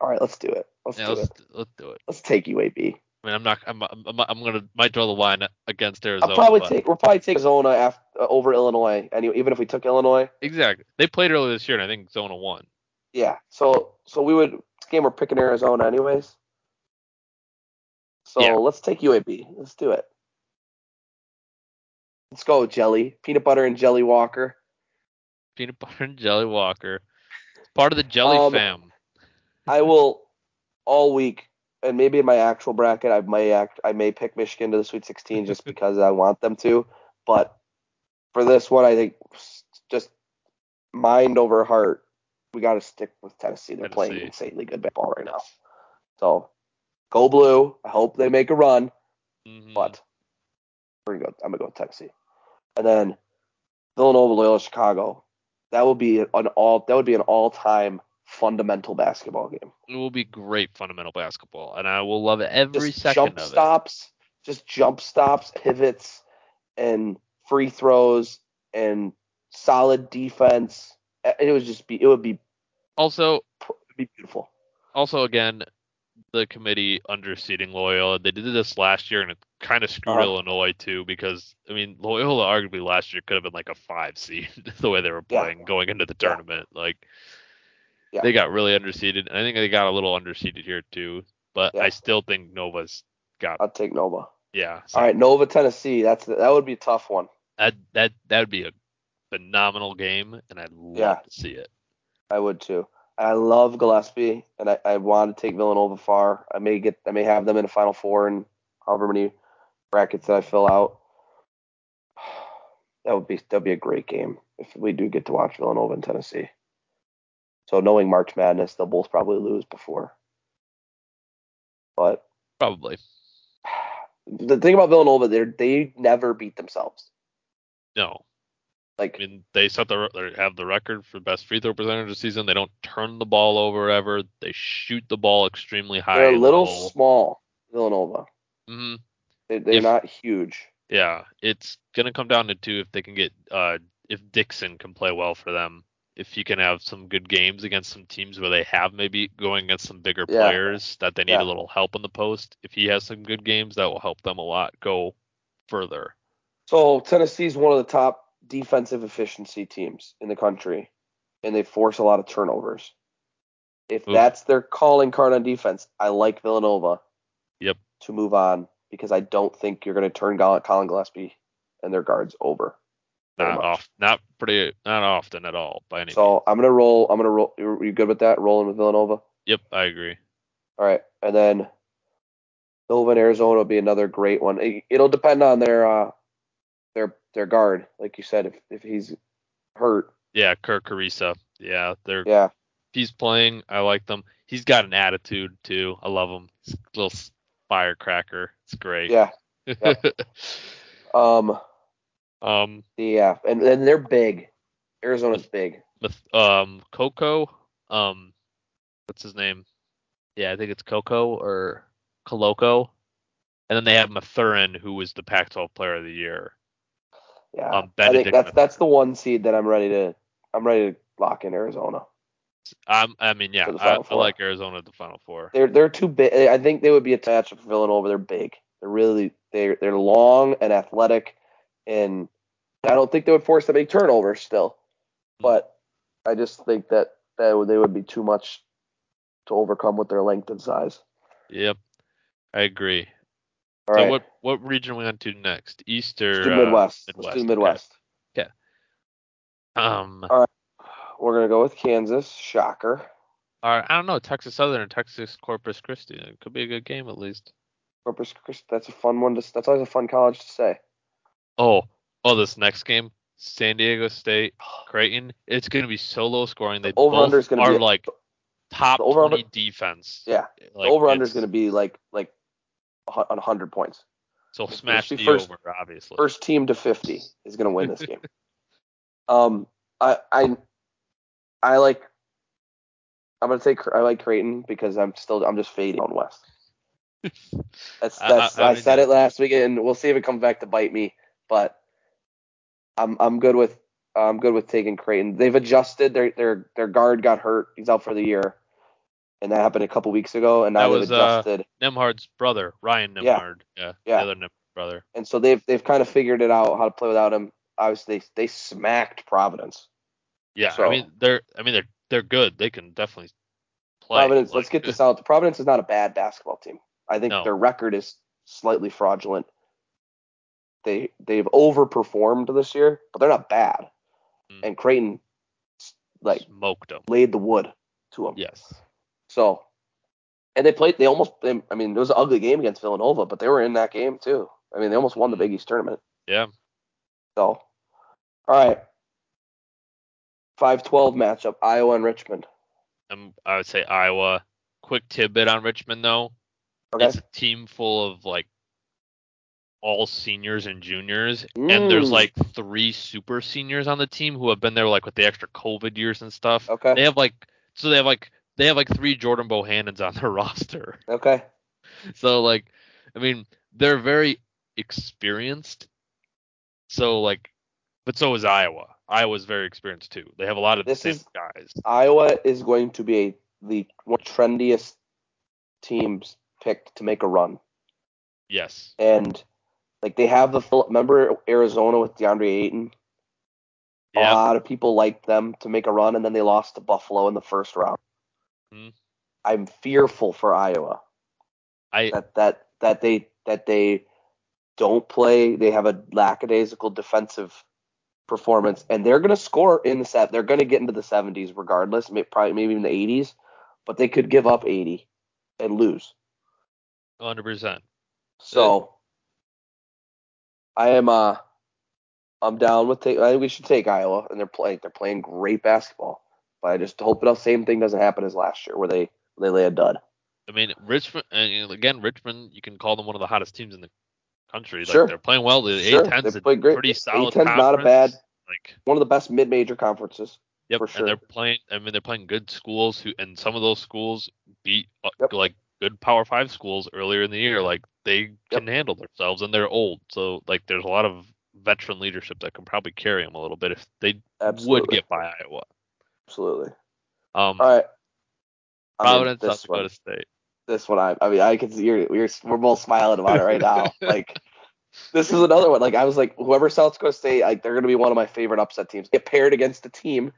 All right, let's do it. Let's Yeah, do let's it. let's do it. Let's take UAB. I mean, I'm not. I'm. I'm, I'm gonna might draw the line against Arizona. I'll probably but- take. We'll probably take Zona after, uh, over Illinois. Anyway, even if we took Illinois, exactly. They played earlier this year, and I think Zona won. yeah. So so we would this game we're picking Arizona anyways. So Yeah. let's take UAB. Let's do it. Let's go jelly, peanut butter and jelly Walker. Peanut butter and jelly Walker. Part of the Jelly Um, fam. I will all week, and maybe in my actual bracket, I may act, I may pick Michigan to the Sweet 16 just because I want them to. But for this one, I think just mind over heart, we got to stick with Tennessee. They're playing insanely good baseball right now. So go blue. I hope they make a run, Mhm. but we're. I'm gonna go with Tennessee, and then Villanova, Loyola, Chicago. That would be an all. That would be an all-time fundamental basketball game. it will be great fundamental basketball, and I will love every just second jump of stops, just jump stops, pivots, and free throws, and solid defense. It would just be, it would be. Also, be beautiful. also again, the committee underseeding Loyola. They did this last year, and it kind of screwed Uh-huh. Illinois too, because I mean, Loyola arguably last year could have been like a five seed the way they were Yeah. playing going into the Yeah. tournament. Like, Yeah. they got really underseeded, and I think they got a little underseeded here too. But Yeah. I still think Nova's got I'll take Nova. yeah. so All right, Nova, Tennessee. That's that would be a tough one. that that that would be a phenomenal game, and I'd love Yeah. to see it. I would too. I love Gillespie, and I, I want to take Villanova far. I may get, I may have them in a Final Four and however many brackets that I fill out. That would be that'd be a great game if we do get to watch Villanova and Tennessee. So knowing March Madness, they'll both probably lose before. But Probably. the thing about Villanova, they they never beat themselves. No. Like I mean, they set the they have the record for best free throw percentage this season. They don't turn the ball over ever. They shoot the ball extremely high. they're a little level. small, Villanova. hmm They, they're If- not huge. Yeah, it's gonna come down to two if they can get uh if Dixon can play well for them. If you can have some good games against some teams where they have maybe going against some bigger Yeah. players that they need Yeah. a little help in the post. If he has some good games, that will help them a lot go further. So Tennessee's one of the top defensive efficiency teams in the country, and they force a lot of turnovers. If Oof. that's their calling card on defense, I like Villanova. Yep. To move on because I don't think you're going to turn Collin Gillespie and their guards over. Not off, not pretty, not often at all by any means. So I'm gonna roll. I'm gonna roll. You you good with that? Rolling with Villanova. Yep, I agree. All right, and then Nova and Arizona will be another great one. It, it'll depend on their uh their their guard, like you said. If if he's hurt, Yeah, Kerr Kriisa. Yeah, they're yeah, if he's playing. I like them. He's got an attitude too. I love him. He's a little firecracker. It's great. yeah. Um, um, yeah, and and they're big. Arizona's big. with um Coco, um, what's his name? Yeah, I think it's Coco or Koloko. And then they have Mathurin, who was the Pac-12 Player of the Year. Yeah, Um, I think that's that's the one seed that I'm ready to I'm ready to lock in Arizona. Um, I mean, yeah, I, I like Arizona at the Final Four. They're they're too big. I think they would be attached to Villanova. They're big. They're really they're they're long and athletic, and I don't think they would force that many turnovers still. But I just think that that would, they would be too much to overcome with their length and size. Yep, I agree. All so right, what what region we on to next? East or let's do uh, Midwest. Let's Midwest, okay. Midwest. Um, All We're gonna go with Kansas. Shocker. or, I don't know, Texas Southern Texas Corpus Christi. It could be a good game at least. Corpus Christi. That's a fun one. To, that's always a fun college to say. Oh, oh, this next game, San Diego State, Creighton. It's going to be so low scoring. They over-under both is gonna are be- like top over-under- 20 defense. Yeah, Like, the over under is gonna be like like on hundred points. So smash the the first- over, obviously. First team to fifty is gonna win this game. um, I I I like. I'm gonna say I like Creighton because I'm still. I'm just fading on West. That's I- that's. I- I, I mean, said it last week, and we'll see if it comes back to bite me. But I'm I'm good with I'm good with taking Creighton. They've adjusted. Their their their guard got hurt. He's out for the year, and that happened a couple weeks ago. And now That they've was, uh, adjusted. Nembhard's brother, Ryan Yeah. Nembhard. Yeah, Yeah. the other Nembhard brother. and so they've they've kind of figured it out how to play without him. Obviously, they they smacked Providence. Yeah, So- I mean they're I mean they're they're good. They can definitely play. Providence. Like, let's get this out. Providence is not a bad basketball team. I think No. their record is slightly fraudulent. They they've overperformed this year, but they're not bad. Mm. And Creighton like smoked them. laid the wood to them. Yes. So, and they played. They almost. They, I mean, it was an ugly game against Villanova, but they were in that game too. I mean, they almost won the Mhm. Big East tournament. Yeah. So, all right. Five twelve matchup: Iowa and Richmond. Um, I would say Iowa. Quick tidbit on Richmond though. Okay. It's a team full of like all seniors and juniors, and there's Mm. like three super seniors on the team who have been there like with the extra COVID years and stuff. Okay. They have like so they have like they have like three Jordan Bohannons on their roster. Okay. So like I mean they're very experienced. So like but so is Iowa. Iowa's very experienced too. They have a lot of This the same is- guys. Iowa is going to be a, the one the trendiest teams picked to make a run, Yes. and like they have the remember Arizona with DeAndre Ayton. A lot of people liked them to make a run, and then they lost to Buffalo in the first round. Mhm. I'm fearful for Iowa I that that that they that they don't play. They have a lackadaisical defensive performance, and they're going to score in the set. They're going to get into the 70s regardless, may, probably maybe in the 80s, but they could give up 80 and lose. 100%. So I am uh I'm down with take. I think we should take Iowa, and they're playing they're playing great basketball. But I just hope the same thing doesn't happen as last year where they they lay a dud. I mean, Richmond again, Richmond, you can call them one of the hottest teams in the country. Like Sure. they're playing well. The Sure, A10's they a great. pretty solid A10's not a bad- like One of the best mid-major conferences. Yep, for sure. and they're playing. I mean, they're playing good schools who, and some of those schools beat uh, Yep. like good Power Five schools earlier in the year. Like they can handle themselves, and they're old. So like, there's a lot of veteran leadership that can probably carry them a little bit if they Absolutely. would get by Iowa. Absolutely. Um, All right. I mean, Providence, South this one, Dakota State. this one, I, I mean, I can see you're, we're, we're both smiling about it right now. like, this is another one. Like, I was like, whoever South Dakota State, like, they're going to be one of my favorite upset teams. Get paired against a team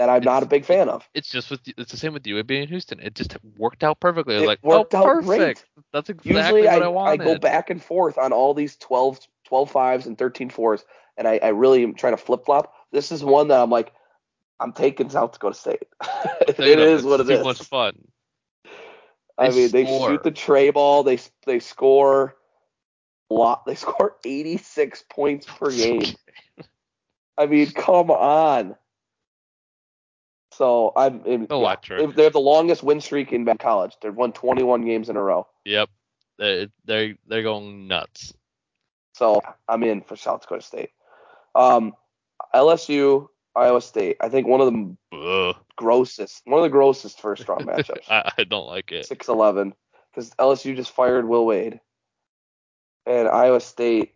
that I'm not a big fan of. It's just with it's the same with UAB in Houston. It just worked out perfectly. It like, worked oh, out perfect. great. That's exactly Usually, what I, I, I, go back and forth on all these 12, 12 fives and 13 fours, and I, I really am trying to flip flop. This is one that I'm like, I'm taking South Dakota State. it You know, is it's what it too is. much fun. I They mean, they shoot the trey ball. They they score a lot. They score 86 points per game. I mean, come on. So I'm in. Electric. They have the longest win streak in college. They've won 21 games in a row. Yep, they they they're going nuts. So I'm in for South Dakota State. Um, LSU, Iowa State. I think one of the Ugh. grossest, one of the grossest first round matchups. I, I don't like it. Six eleven, because LSU just fired Will Wade, and Iowa State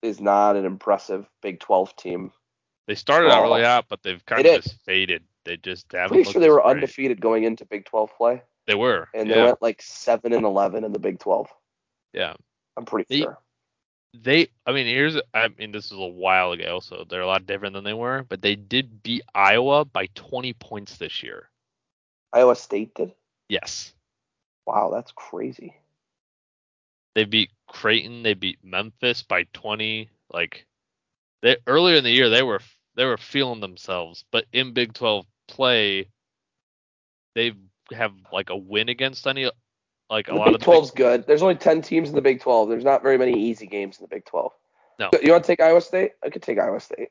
is not an impressive Big 12 team. They started out really hot, but they've kind of just faded. They just haven't. Pretty sure they were great. undefeated going into Big 12 play, They were. and yeah. they went like seven and 11 in the Big 12. yeah. I'm pretty They- sure. They. I mean, here's. I mean, this is a while ago, so they're a lot different than they were. But they did beat Iowa by 20 points this year. Iowa State did. Yes. Wow, that's crazy. They beat Creighton. They beat Memphis by 20. Like, they earlier in the year they were they were feeling themselves, but in Big 12 play, they have like a win against any like a The lot Big of the 12's good. There's only 10 teams in the Big 12. There's not very many easy games in the Big 12. No. You want to take Iowa State? I could take Iowa State.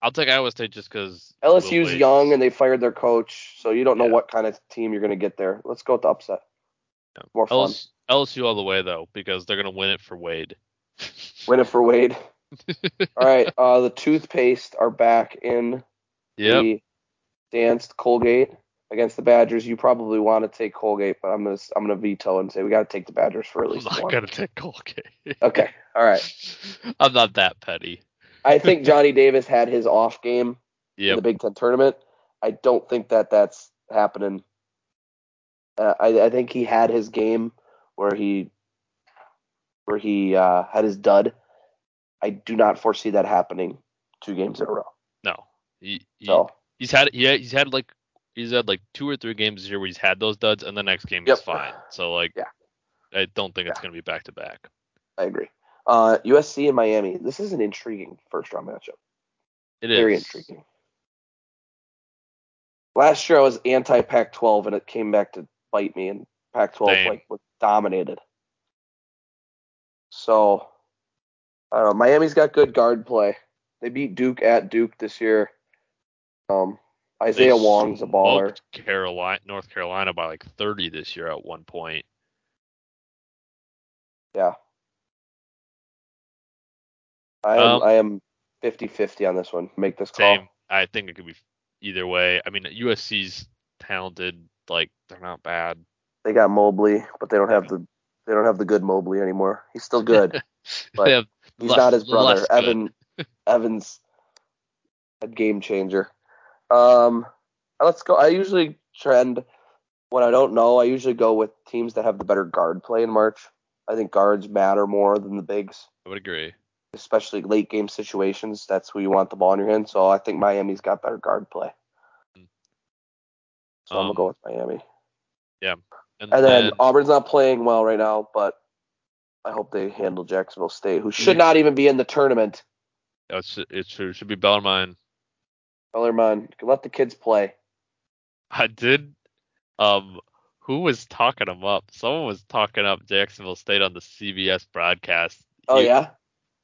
I'll take Iowa State just because LSU's young and they fired their coach, so you don't know Yeah. what kind of team you're going to get there. Let's go with the upset. Yeah. More fun. LSU, LSU all the way though because they're gonna win it for Wade. Win it for Wade. All right, uh, the toothpaste are back in Yep. the danced Colgate against the Badgers. You probably want to take Colgate, but I'm gonna I'm gonna veto and say we got to take the Badgers for at I'm least not one. gonna take Colgate. Okay, all right. I'm not that petty. I think Johnny Davis had his off game in the Big Ten tournament. I don't think that that's happening. Uh, I, I think he had his game where he where he uh, had his dud. I do not foresee that happening two games in a row. No. He, he So he's had yeah he's had like he's had like two or three games this year where he's had those duds and the next game Yep. he's fine. So like Yeah. I don't think it's gonna be back to back. I agree. Uh, USC and Miami. This is an intriguing first round matchup. It is Very intriguing. Last year I was anti Pac 12 and it came back to bite me and Pac 12 like was dominated. So I don't know. Miami's got good guard play. They beat Duke at Duke this year. Um, Isaiah They Wong's a baller. Carolina North Carolina by like 30 this year at one point. Yeah. I am Um, I am 50-50 on this one. Make this call. Same. I think it could be either way. I mean USC's talented. Like they're not bad. They got Mobley, but they don't have the they don't have the good Mobley anymore. He's still good. But He's less- not his brother. Evan Evans a game changer. Um let's go. I usually trend when I don't know, I usually go with teams that have the better guard play in March. I think guards matter more than the bigs, I would agree. especially late game situations. That's who you want the ball in your hand. So I think Miami's got better guard play. So I'm Um, gonna go with Miami. And, And then then Auburn's not playing well right now, but I hope they handle Jacksonville State, who should Yeah. not even be in the tournament. it's, it should, should be Bellarmine. Bellarmine, let the kids play. I did. Um, who was talking him up? Someone was talking up Jacksonville State on the CBS broadcast. Oh He- yeah,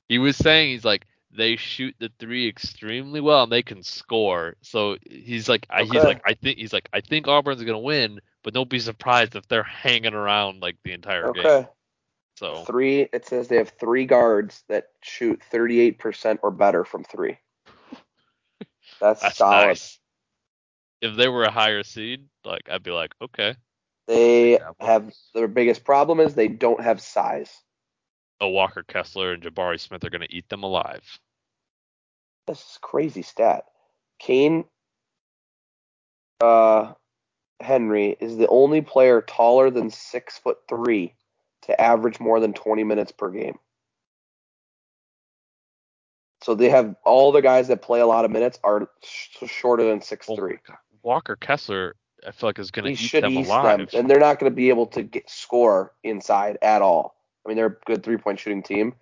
He was saying he's like they shoot the three extremely well and they can score. So he's like, I, he's like, I think he's like, I think Auburn's gonna win, but don't be surprised if they're hanging around like the entire game. Okay. So Three. It says they have three guards that shoot 38% or better from three. That's, that's solid. nice. If they were a higher seed, like I'd be like, okay. They have their biggest problem is they don't have size. Oh, Walker Kessler and Jabari Smith are gonna eat them alive. This is crazy stat. Kayne uh, Henry is the only player taller than six foot three to average more than 20 minutes per game. So they have all the guys that play a lot of minutes are sh- shorter than six Oh three. Walker Kessler, I feel like is gonna He eat should them eat alive. them, and they're not going to be able to get score inside at all. I mean, they're a good three point shooting team,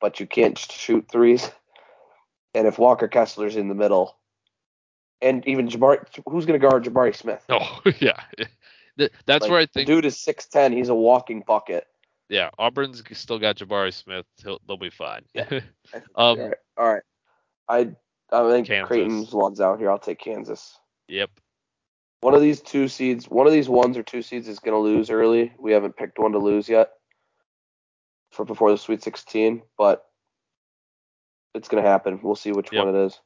but you can't sh- shoot threes. And if Walker Kessler's in the middle, and even Jabari, who's going to guard Jabari Smith? Oh yeah, that's Like, where I the think. dude is six ten. He's a walking bucket. Yeah, Auburn's still got Jabari Smith. He'll, they'll be fine. Yeah. Um, all right, all right. I I think Kansas. Creighton's one's out here. I'll take Kansas. yep. One of these two seeds, one of these ones or two seeds is going to lose early. We haven't picked one to lose yet for before the Sweet 16, but it's going to happen. We'll see which Yep. one it is.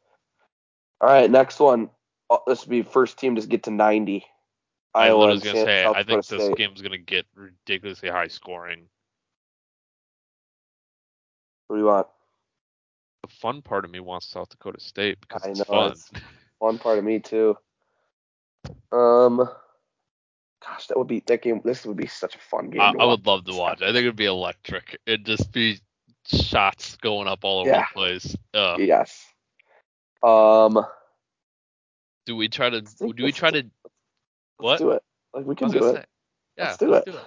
All right, next one. Oh, This will be first team to get to 90. I was gonna say South I think this State. game's gonna get ridiculously high scoring. What do you want? The fun part of me wants South Dakota State because I it's know, fun. it's- One part of me too. Um, gosh, that would be that game. This would be such a fun game. I, I would love to watch. I think it'd be electric. It'd just be shots going up all over Yeah. the place. Uh, Yes. Um, do we try to? Do we try to? What? let's do it. Like we can do it. say. Yeah, Let's do let's it. do it.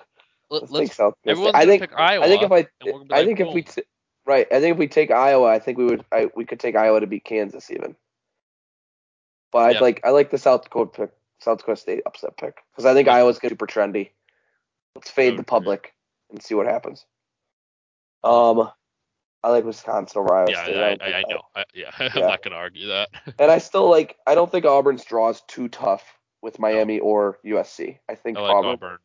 Let, Let's, let's take South Dakota everyone's I think. pick Iowa. I think if I, and we're gonna be I like, think if we, t- right, I think if we take Iowa, I think we would, I, we could take Iowa to beat Kansas even. But I like, I like the South Dakota pick, South Dakota State upset pick because I think Okay. Iowa's gonna be super trendy. Let's fade the public and see what happens. Um, I like Wisconsin over Iowa yeah, State. I, don't I, I know. I, yeah, I'm Yeah. not gonna argue that. and I still like. I don't think Auburn's draw is too tough with Miami or USC. I think I like Auburn, Auburn.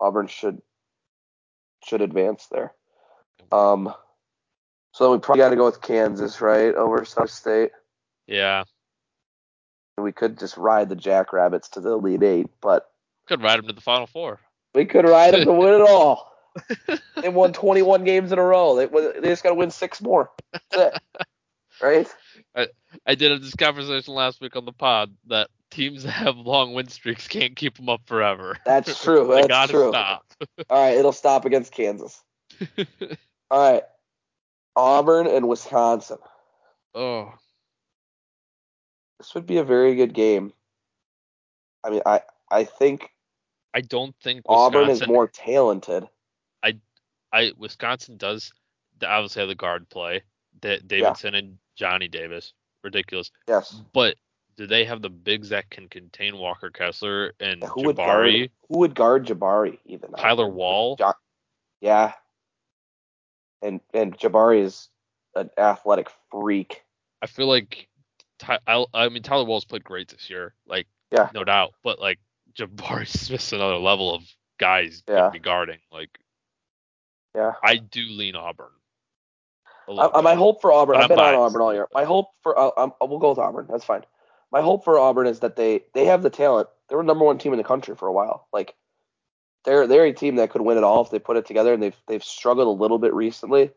Auburn should should advance there. Um, so we probably got to go with Kansas, right, over South State. Yeah, We could just ride the Jackrabbits to the Elite Eight, but could ride them to the Final Four. we could ride them to win it all. They won 21 games in a row. They, they just got to win six more. That's it. Right? I did have this conversation last week on the pod that teams that have long win streaks can't keep them up forever. That's true. That's gotta true. stop. All right, it'll stop against Kansas. All right, Auburn and Wisconsin. oh, This would be a very good game. I mean, I I think I don't think Wisconsin, Auburn is more talented. I I Wisconsin does obviously have the guard play, Da- Davison and Johnny Davis, ridiculous. Yes. But do they have the bigs that can contain Walker Kessler and Who would guard? Jabari, Who would guard Jabari even? Tyler Wahl? Jo- yeah. And and Jabari is an athletic freak. I feel like Ty, I, I mean Tyler Wahl's played great this year, like Yeah. no doubt. But like Jabari Smith's another level of guys Yeah. be guarding. Like Yeah. I do lean Auburn. I, my hope for Auburn. But I've been on. Auburn all year. My hope for uh, um, we'll go with Auburn. That's fine. My hope for Auburn is that they they have the talent. They were number one team in the country for a while. Like they're they're a team that could win it all if they put it together. And they've they've struggled a little bit recently.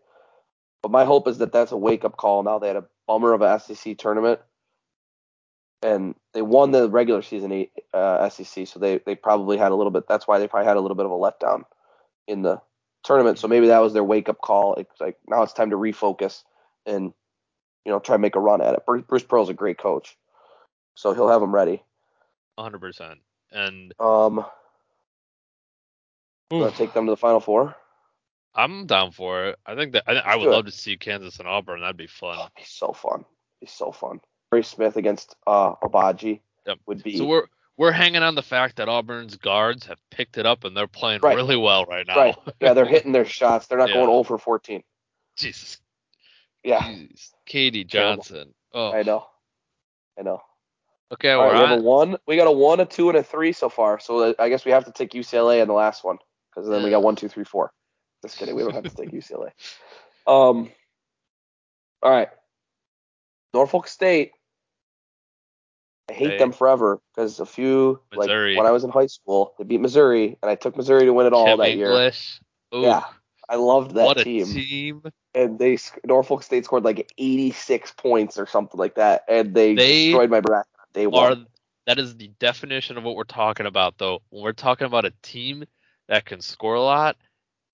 But my hope is that that's a wake up call. Now they had a bummer of a SEC tournament, and they won the regular season uh, SEC. So they they probably had a little bit. That's why they probably had a little bit of a letdown in the tournament. So maybe that was their wake up call. It's like now it's time to refocus and you know try and make a run at it. Bruce Pearl's a great coach, so he'll have them ready. 100%. And Um, take them to the Final Four. I'm down for it. I think that I, I would love to see Kansas and Auburn. That'd be fun. Oh, be so fun. It'd be so fun. Ray Smith against uh Agbaji Yep. would be So we're we're hanging on the fact that Auburn's guards have picked it up and they're playing Right. really well right now. right. Yeah, they're hitting their shots. They're not Yeah. going 0 for 14. Jesus. Yeah. Jeez. KD Terrible. Johnson. Oh. I know. I know. Okay, All we're right, we have a one. We got a one, a two, and a three so far. So I guess we have to take UCLA in the last one because then we got one, two, three, four. Just kidding. We don't have to take UCLA. Um. All right. Norfolk State. I hate Hey. them forever because a few Missouri. like when I was in high school, they beat Missouri, and I took Missouri to win it all that year. Ooh, Yeah, I loved that what a team. team. and they Norfolk State scored like 86 points or something like that, and they, They destroyed my bracket day Are that is the definition of what we're talking about though. When we're talking about a team that can score a lot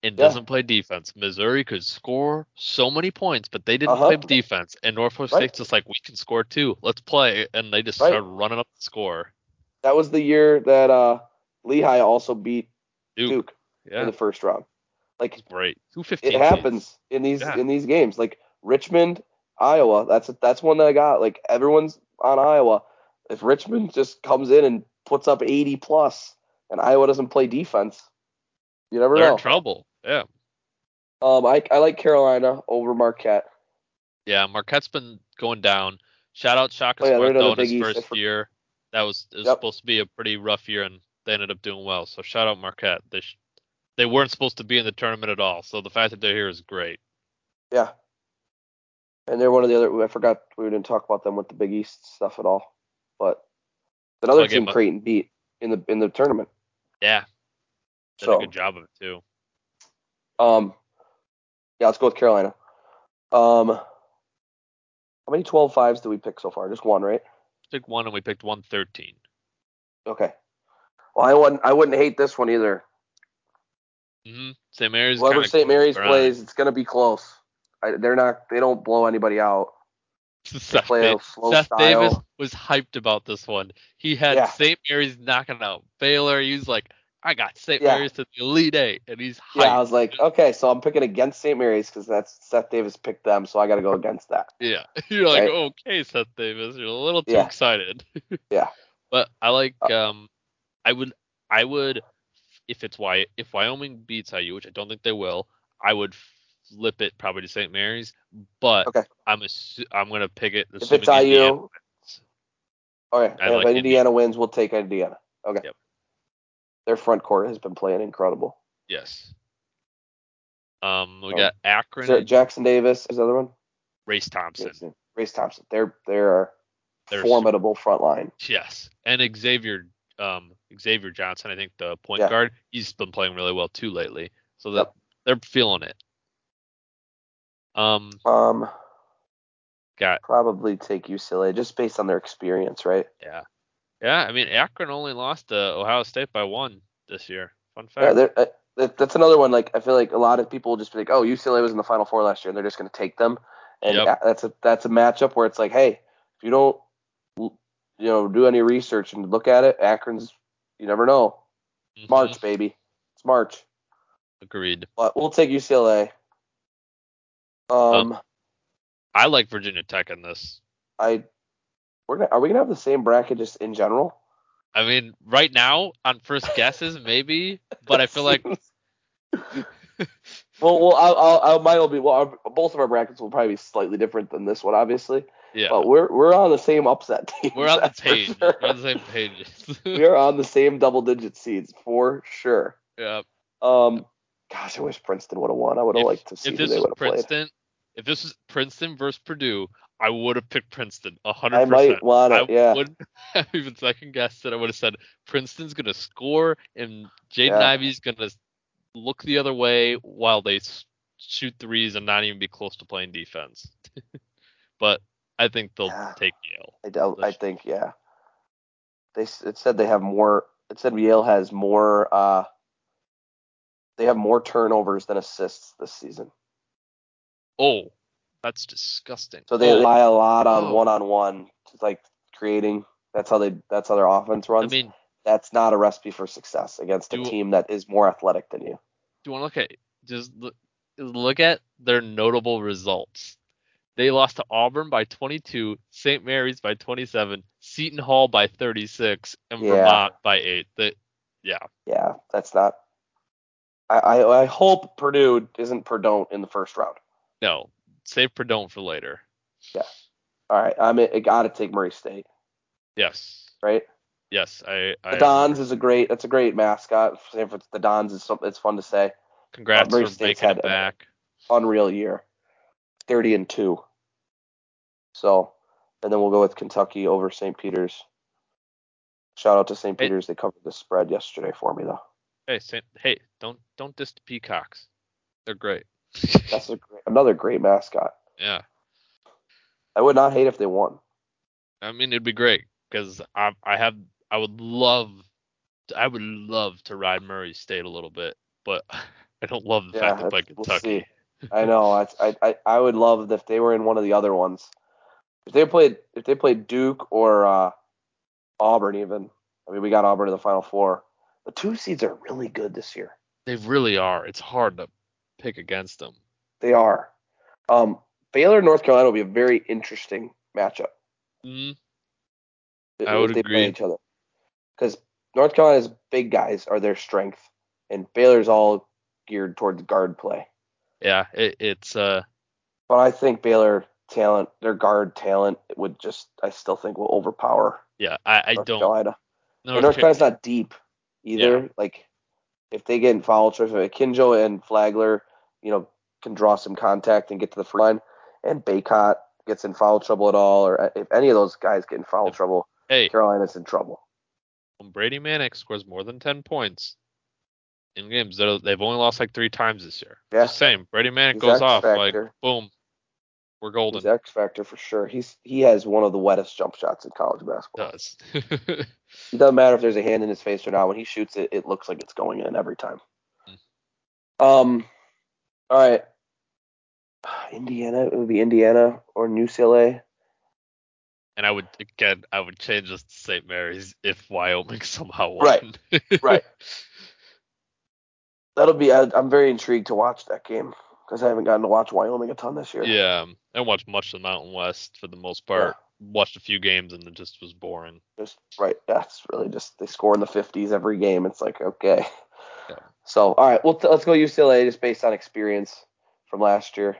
and Yeah. doesn't play defense. Missouri could score so many points, but they didn't Uh-huh. play defense. And Norfolk Right. State's just like, we can score too. Let's play. And they just Right. started running up the score. That was the year that uh, Lehigh also beat Duke. Duke Yeah. in the first round. Like it's great. Two fifteen. it happens in these Yeah. in these games. Like Richmond, Iowa. That's that's one that I got. Like everyone's on Iowa. If Richmond just comes in and puts up 80 plus, and Iowa doesn't play defense, you never They're know. in trouble. Yeah. Um, I I like Carolina over Marquette. Yeah. Marquette's been going down. Shout out Shaka Oh, yeah, Smart though in his East. First for- year. That was it was Yep. supposed to be a pretty rough year, and they ended up doing well. So shout out Marquette. They sh- they weren't supposed to be in the tournament at all. So the fact that they're here is great. Yeah. And they're one of the other. I forgot we didn't talk about them with the Big East stuff at all, but another team Creighton beat in the in the tournament. Yeah. Did So a good job of it too. um, yeah, let's go with Carolina. Um, how many 12 fives do we pick so far? Just one, right? Picked one and we picked one thirteen. Okay. Well, I wouldn't I wouldn't hate this one either. Mm-hmm. St. Mary's. Whoever St. Mary's plays, it's gonna be close. I, they're not. They don't blow anybody out. Seth, play a Seth. Davis was hyped about this one. He had Yeah. St. Mary's knocking out Baylor. He was like, I got St. Yeah. Mary's to the Elite Eight, and he's hyped. Yeah, I was like, okay, so I'm picking against St. Mary's because that's Seth Davis picked them, so I got to go against that. Yeah. You're like, Right. okay, Seth Davis, you're a little too Yeah. excited. Yeah. But I like Uh, um I would I would if it's Wy if Wyoming beats IU, which I don't think they will, I would flip it probably to St. Mary's, but Okay. I'm assu- I'm gonna pick it If it's IU, okay. Like if Indiana Indiana. wins, we'll take Indiana. Okay. Yep. Their front court has been playing incredible. Yes. Um we Oh. got Akron Jackson Davis is the other one? Race Thompson. Jackson. Race Thompson. They're they're They're formidable front line. Yes. And Xavier um Xavier Johnson, I think the point Yeah. guard, he's been playing really well too lately. So that Yep. they're feeling it. Um Um, got probably take UCLA just based on their experience, right? Yeah. Yeah, I mean Akron only lost to Ohio State by one this year. Fun fact. they're- uh, that, that's another one. Like I feel like a lot of people will just be like, "Oh, UCLA was in the Final Four last year," and they're just going to take them. And Yep. that's a that's a matchup where it's like, hey, if you don't, you know, do any research and look at it, Akron's, you never know. March, baby, it's March. Agreed. But we'll take UCLA. Um, I like Virginia Tech in this. I we're gonna are we gonna have the same bracket just in general? I mean, right now on first guesses maybe, but I feel like well, well, I'll, I'll, mine will be well. Our, both of our brackets will probably be slightly different than this one, obviously. yeah, But we're we're on the same upset team. we're on the page. sure. We're on the same pages. we are on the same double digit seeds for sure. yeah. Um, gosh, I wish Princeton would have won. I would have liked to see If who this they was would have played. Princeton, if this was Princeton versus Purdue, I would have picked Princeton a hundred I percent. might want I. Yeah, wouldn't have even second guessed it. I would have said Princeton's gonna score and Jaden Yeah. Ivey's gonna look the other way while they shoot threes and not even be close to playing defense. but I think they'll Yeah. take Yale. I doubt. I think yeah. They it said they have more. It said Yale has more. Uh, they have more turnovers than assists this season. Oh, that's disgusting. So they oh, rely a lot on one on one, like creating. That's how they. That's how their offense runs. I mean, that's not a recipe for success against a team that is more athletic than you. do you want to look at just look, look at their notable results? They lost to Auburn by 22, St. Mary's by 27, Seton Hall by 36, and Yeah. Vermont by eight. That yeah, Yeah, that's not. I, I I hope Purdue isn't Purdue in the first round. no, save Perdome for later. Yeah. All right, I'm I got to take Murray State, Yes. right? Yes. I. I The Dons is a great. That's a great mascot. San Francisco. The Dons is something. It's fun to say. Congrats Murray for State's making had it a- back. Unreal year. Thirty and two. So, and then we'll go with Kentucky over St. Peter's. Shout out to St. Peter's. They covered the spread yesterday for me though. Hey, hey, don't don't diss the Peacocks. They're great. That's a great, another great mascot. yeah. I would not hate if they won. I mean, it'd be great because I I have I would love I would love to ride Murray State a little bit, but I don't love the Yeah, fact that we'll Kentucky. see. I know. I, I I I would love if they were in one of the other ones. If they played if they played Duke or uh, Auburn even. I mean, we got Auburn in the Final Four. The two seeds are really good this year. They really are. It's hard to pick against them. They are. Um, Baylor North Carolina will be a very interesting matchup. Mm, if- I would they agree. play each other. Because North Carolina's big guys are their strength, and Baylor's all geared towards guard play. yeah, it, it's uh But I think Baylor talent, their guard talent, would just I still think will overpower yeah. I, I North don't. Carolina. North North Car- Carolina's not deep either. Like if they get in foul trouble, Kinjo and Flagler, you know, can draw some contact and get to the free line, and Bacot gets in foul trouble at all, or uh, if any of those guys get in foul If- trouble, hey, Carolina's in trouble. when Brady Manek scores more than ten points in games, they've only lost like three times this year. Yeah. Just saying, Brady Manek He's goes off like boom, we're golden. He's X factor for sure. He's he has one of the wettest jump shots in college basketball. does. It doesn't matter if there's a hand in his face or not. When he shoots it, it looks like it's going in every time. Mm. Um, all right. Indiana. It would be Indiana or New UCLA. and I would again, I would change this to St. Mary's if Wyoming somehow won. Right, right. That'll be. I, I'm very intrigued to watch that game because I haven't gotten to watch Wyoming a ton this year. yeah, I watched much of the Mountain West for the most part. Watched a few games and it just was boring. Just right. That's really just they score in the 50s every game. It's like okay. Yeah. So all right, well t- let's go UCLA just based on experience from last year.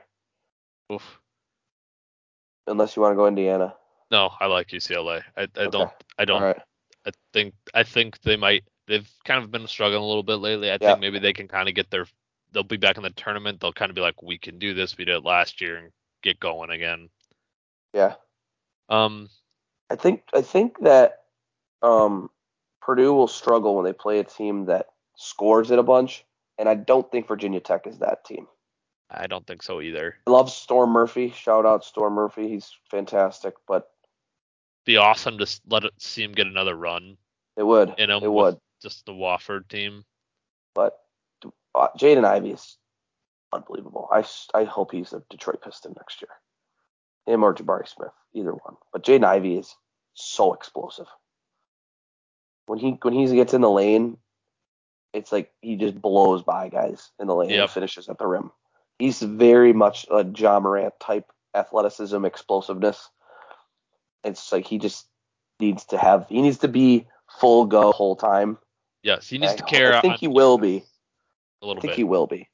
Oof. Unless you want to go Indiana. No, I like UCLA. I, I Okay. don't. I don't. Right. I think. I think they might. They've kind of been struggling a little bit lately. I Yeah. think maybe they can kind of get their. They'll be back in the tournament. They'll kind of be like, we can do this. We did it last year and get going again. Yeah. Um. I think I think that um, Purdue will struggle when they play a team that scores it a bunch, and I don't think Virginia Tech is that team. I don't think so either. I love Storm Murphy. Shout out Storm Murphy. He's fantastic, but Be awesome to let it see him get another run it would in him it would. just the Wofford team. But uh, Jaden Ivey is unbelievable. I I hope he's a Detroit Piston next year. Him or Jabari Smith, either one. But Jaden Ivey is so explosive. When he when he gets in the lane, it's like he just blows by guys in the lane Yep. and finishes at the rim. He's very much a Ja Morant type athleticism, explosiveness. It's like he just needs to have he needs to be full go whole time. Yes, he needs I to care. I think he will be. A I little think bit. he will be.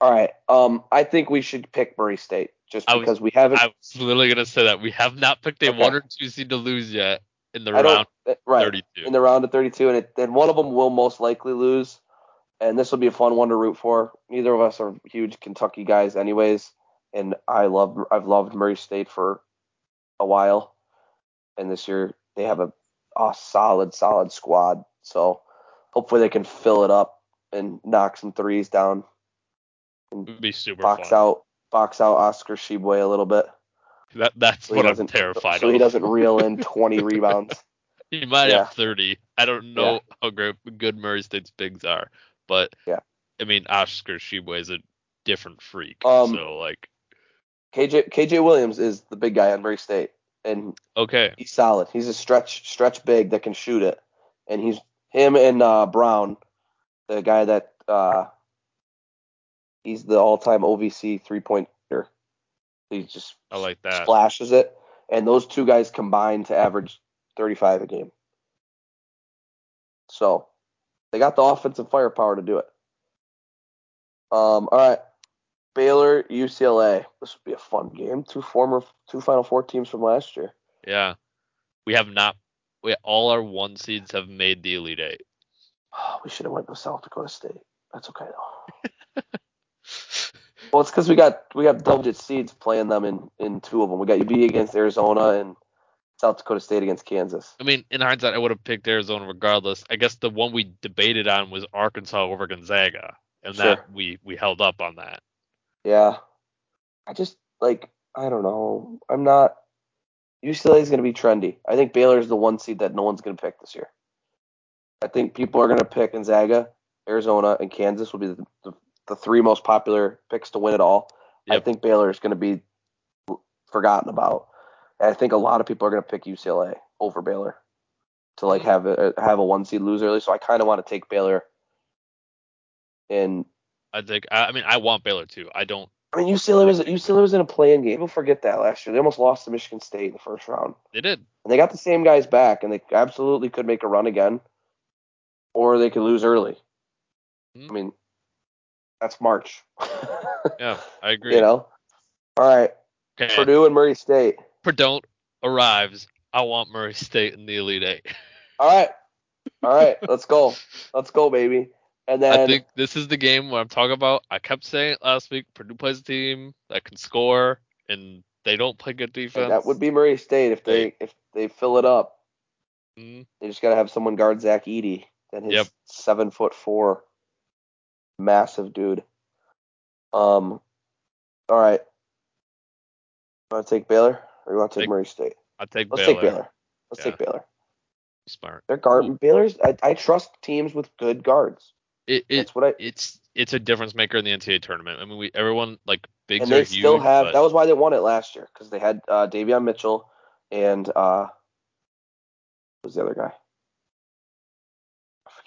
All right. Um, I think we should pick Murray State just I was- because we haven't. I was literally gonna say that we have not picked a Okay. one or two seed to lose yet in the I round uh, right 32. in the round of 32, and it, and one of them will most likely lose, and this will be a fun one to root for. Neither of us are huge Kentucky guys, anyways, and I love I've loved Murray State for a while, and this year they have a, a solid solid squad, so hopefully they can fill it up and knock some threes down, would be super box fun. out box out Oscar Tshiebwe a little bit. That that's So what I'm terrified So of. he doesn't reel in 20 rebounds. He might Yeah. have 30. I don't know how great, good Murray State's bigs are, but Yeah. I mean Oscar Tshiebwe is a different freak. Um, so like, KJ KJ Williams is the big guy on Murray State, and okay, he's solid. He's a stretch stretch big that can shoot it, and he's him and uh, Brown, the guy that uh, he's the all time OVC three pointer. He just I like that. splashes it, and those two guys combine to average 35 a game. So they got the offensive firepower to do it. Um, all right, Baylor, UCLA. This would be a fun game. Two former, two Final Four teams from last year. Yeah. We have not. We all our one seeds have made the Elite Eight. Oh, we should have went with South Dakota State. That's okay though. well, it's because we got we got double digit seeds playing them in in two of them. We got UB against Arizona and South Dakota State against Kansas. I mean, in hindsight, I would have picked Arizona regardless. I guess the one we debated on was Arkansas over Gonzaga, and Sure. that we we held up on that. Yeah, I just like I don't know. I'm not. UCLA is going to be trendy. I think Baylor is the one seed that no one's going to pick this year. I think people are going to pick Gonzaga, Arizona, and Kansas will be the, the, the three most popular picks to win it all. I think Baylor is going to be forgotten about. And I think a lot of people are going to pick UCLA over Baylor to like have a have a one seed lose early. So I kind of want to take Baylor. And I think. I, I mean, I want Baylor too. I don't. I mean UCLA was UCLA was in a playing game. People forget that last year. They almost lost to Michigan State in the first round. They did. And they got the same guys back, and they absolutely could make a run again, or they could lose early. Mhm. I mean, that's March. Yeah, I agree. you know. All right, okay. Purdue and Murray State. Purdue arrives. I want Murray State in the Elite Eight. All right, all right, let's go, let's go, baby. And then I think this is the game where I'm talking about. I kept saying it last week. Purdue plays a team that can score, and they don't play good defense. that would be Murray State if they if they fill it up. Mhm. They just gotta have someone guard Zach Edey. Then his Yep. seven foot four, massive dude. Um, all right. Want to take Baylor or you want to take Take Murray State? I take Let's Baylor. take Baylor. Let's Yeah. take Baylor. Smart. They're guard. Baylor's. I, I trust teams with good guards. It, it That's what I. it's it's a difference maker in the NCAA tournament. I mean, we everyone like bigs And are they huge. still have. but That was why they won it last year because they had uh, Davion Mitchell and uh, who's the other guy?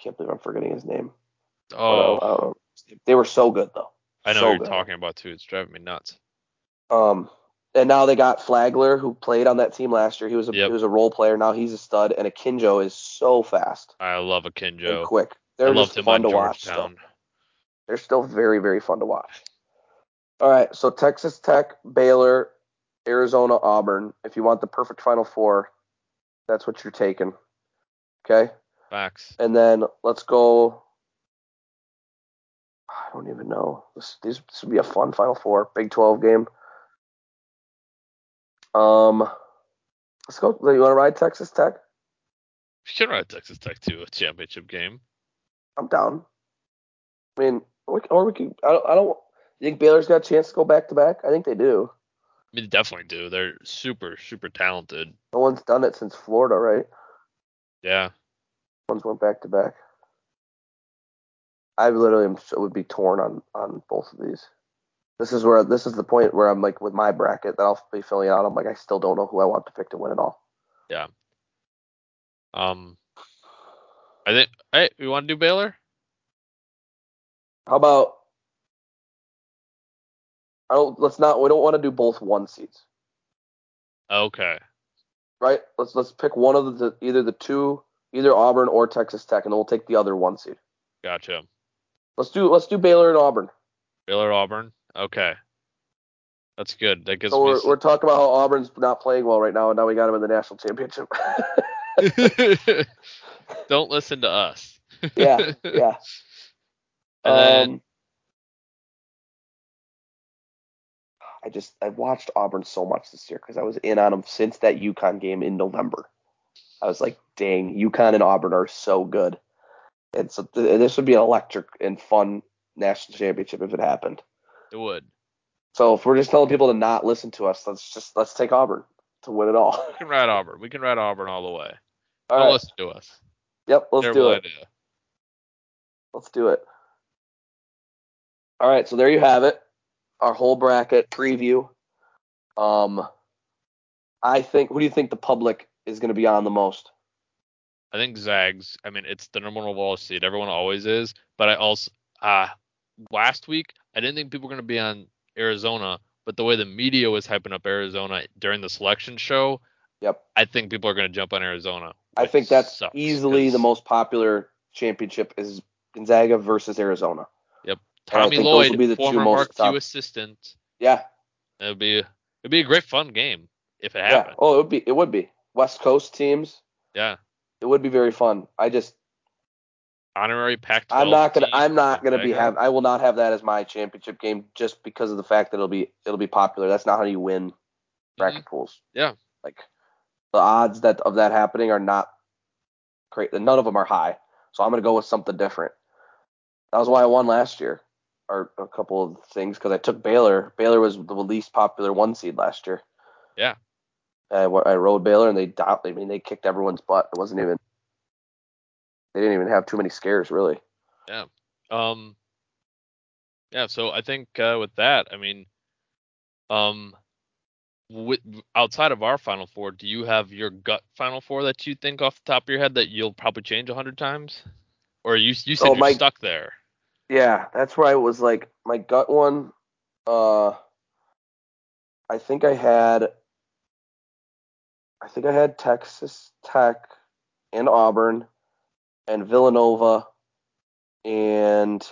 I can't believe I'm forgetting his name. oh, I don't. They were so good though. I know so what you're good. talking about too. It's driving me nuts. Um, and now they got Flagler, who played on that team last year. He was a Yep. he was a role player. Now he's a stud. And Akinjo is so fast I love a and quick. They're loved just fun to watch. Still. They're still very very fun to watch. All right, so Texas Tech, Baylor, Arizona, Auburn. If you want the perfect Final Four, that's what you're taking. Okay, Facts. and then let's go. I don't even know. This this, this would be a fun Final Four, Big 12 game. Um, let's go. You want to ride Texas Tech? You should ride Texas Tech to a championship game. I'm down. I mean, we, or we could. I don't. I don't. You think Baylor's got a chance to go back to back? I think they do. I mean, they definitely do. They're super, super talented. No one's done it since Florida, right? Yeah. One's went back to back. I literally am, would be torn on on both of these. This is where this is the point where I'm like with my bracket that I'll be filling out. I'm like I still don't know who I want to pick to win it all. Yeah. Um. I think. Hey, we want to do Baylor? How about I don't let's not we don't want to do both one seeds, Okay. right? Let's let's pick one of the either the two either Auburn or Texas Tech, and we'll take the other one seed. Gotcha. Let's do let's do Baylor and Auburn. Baylor Auburn. Okay. That's good. That gives So we're, some- we're talking about how Auburn's not playing well right now, and now we got him in the national championship. Don't listen to us. yeah, yeah. And then, Um, I just I watched Auburn so much this year because I was in on them since that UConn game in November. I was like, dang, UConn and Auburn are so good. And so th- this would be an electric and fun national championship if it happened. it would. So if we're just telling people to not listen to us, let's just let's take Auburn to win it all. We can ride Auburn. We can ride Auburn all the way. All Don't right. listen to us. Yep, let's Terrible do it. idea. Let's do it. All right, so there you have it. Our whole bracket preview. Um, I think. Who do you think the public is going to be on the most? I think Zags. I mean, it's the number one overall seed. Everyone always is. But I also, uh, last week I didn't think people were going to be on Arizona. But the way the media was hyping up Arizona during the selection show, Yep. I think people are going to jump on Arizona. I think that's easily the most popular championship is Gonzaga versus Arizona. Yep. Tommy Lloyd, will be the two former most Mark assistant. Yeah, It'd be it'd be a great fun game if it yeah. happened. Oh, it would be. It would be West Coast teams. Yeah. It would be very fun. I just, Honorary Pac-12. I'm not gonna, I'm not gonna be have, I will not have that as my championship game just because of the fact that it'll be, it'll be popular. That's not how you win bracket pools. Mm-hmm. Yeah. Like the odds that of that happening are not great. None of them are high. So I'm gonna go with something different. That was why I won last year, or a couple of things because I took Baylor. Baylor was the least popular one seed last year. Yeah. I, I rode Baylor and they do- I mean they kicked everyone's butt. It wasn't even. They didn't even have too many scares really. Yeah. Um, yeah, so I think uh, with that, I mean, um, with, outside of our Final Four, do you have your gut Final Four that you think off the top of your head that you'll probably change a hundred times, or you you said Oh, you're my- stuck there? Yeah, that's where I was like my gut one. Uh, I think I had. I think I had Texas Tech and Auburn and Villanova and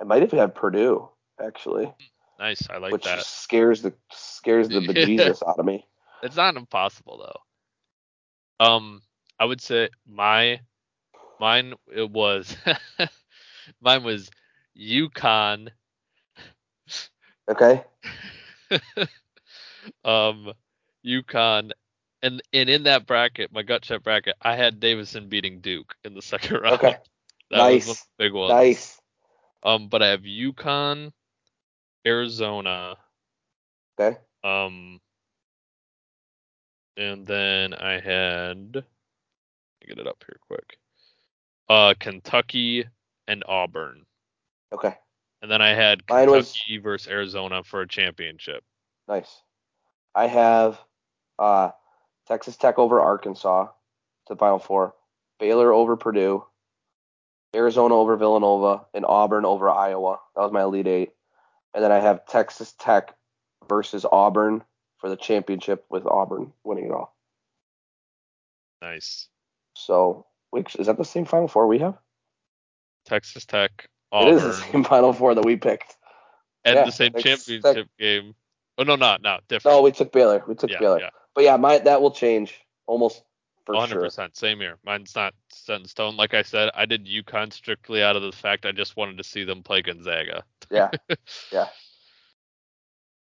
I might have had Purdue actually, Nice, I like that. which scares the scares the bejesus out of me. It's not impossible though. Um, I would say my mine it was mine was UConn, Okay, um, UConn, and and in that bracket, my gut check bracket, I had Davidson beating Duke in the second round. Okay. that Nice. the big ones. nice. Um, but I have UConn, Arizona, Okay, um, and then I had let me get it up here quick. Uh, Kentucky and Auburn, okay, and then I had Mine was- Kentucky versus Arizona for a championship. nice. I have uh, Texas Tech over Arkansas to the Final Four, Baylor over Purdue, Arizona over Villanova, and Auburn over Iowa. That was my Elite Eight. And then I have Texas Tech versus Auburn for the championship with Auburn winning it all. Nice. So, which is that the same Final Four we have? Texas Tech, It Auburn, is the same Final Four that we picked. and yeah, the same Texas Tech- championship game. Oh no, not not different. No, we took Baylor. We took yeah, Baylor. yeah, But yeah, my that will change almost for 100%. sure. Same here. Mine's not set in stone. Like I said, I did UConn strictly out of the fact I just wanted to see them play Gonzaga. Yeah. Yeah.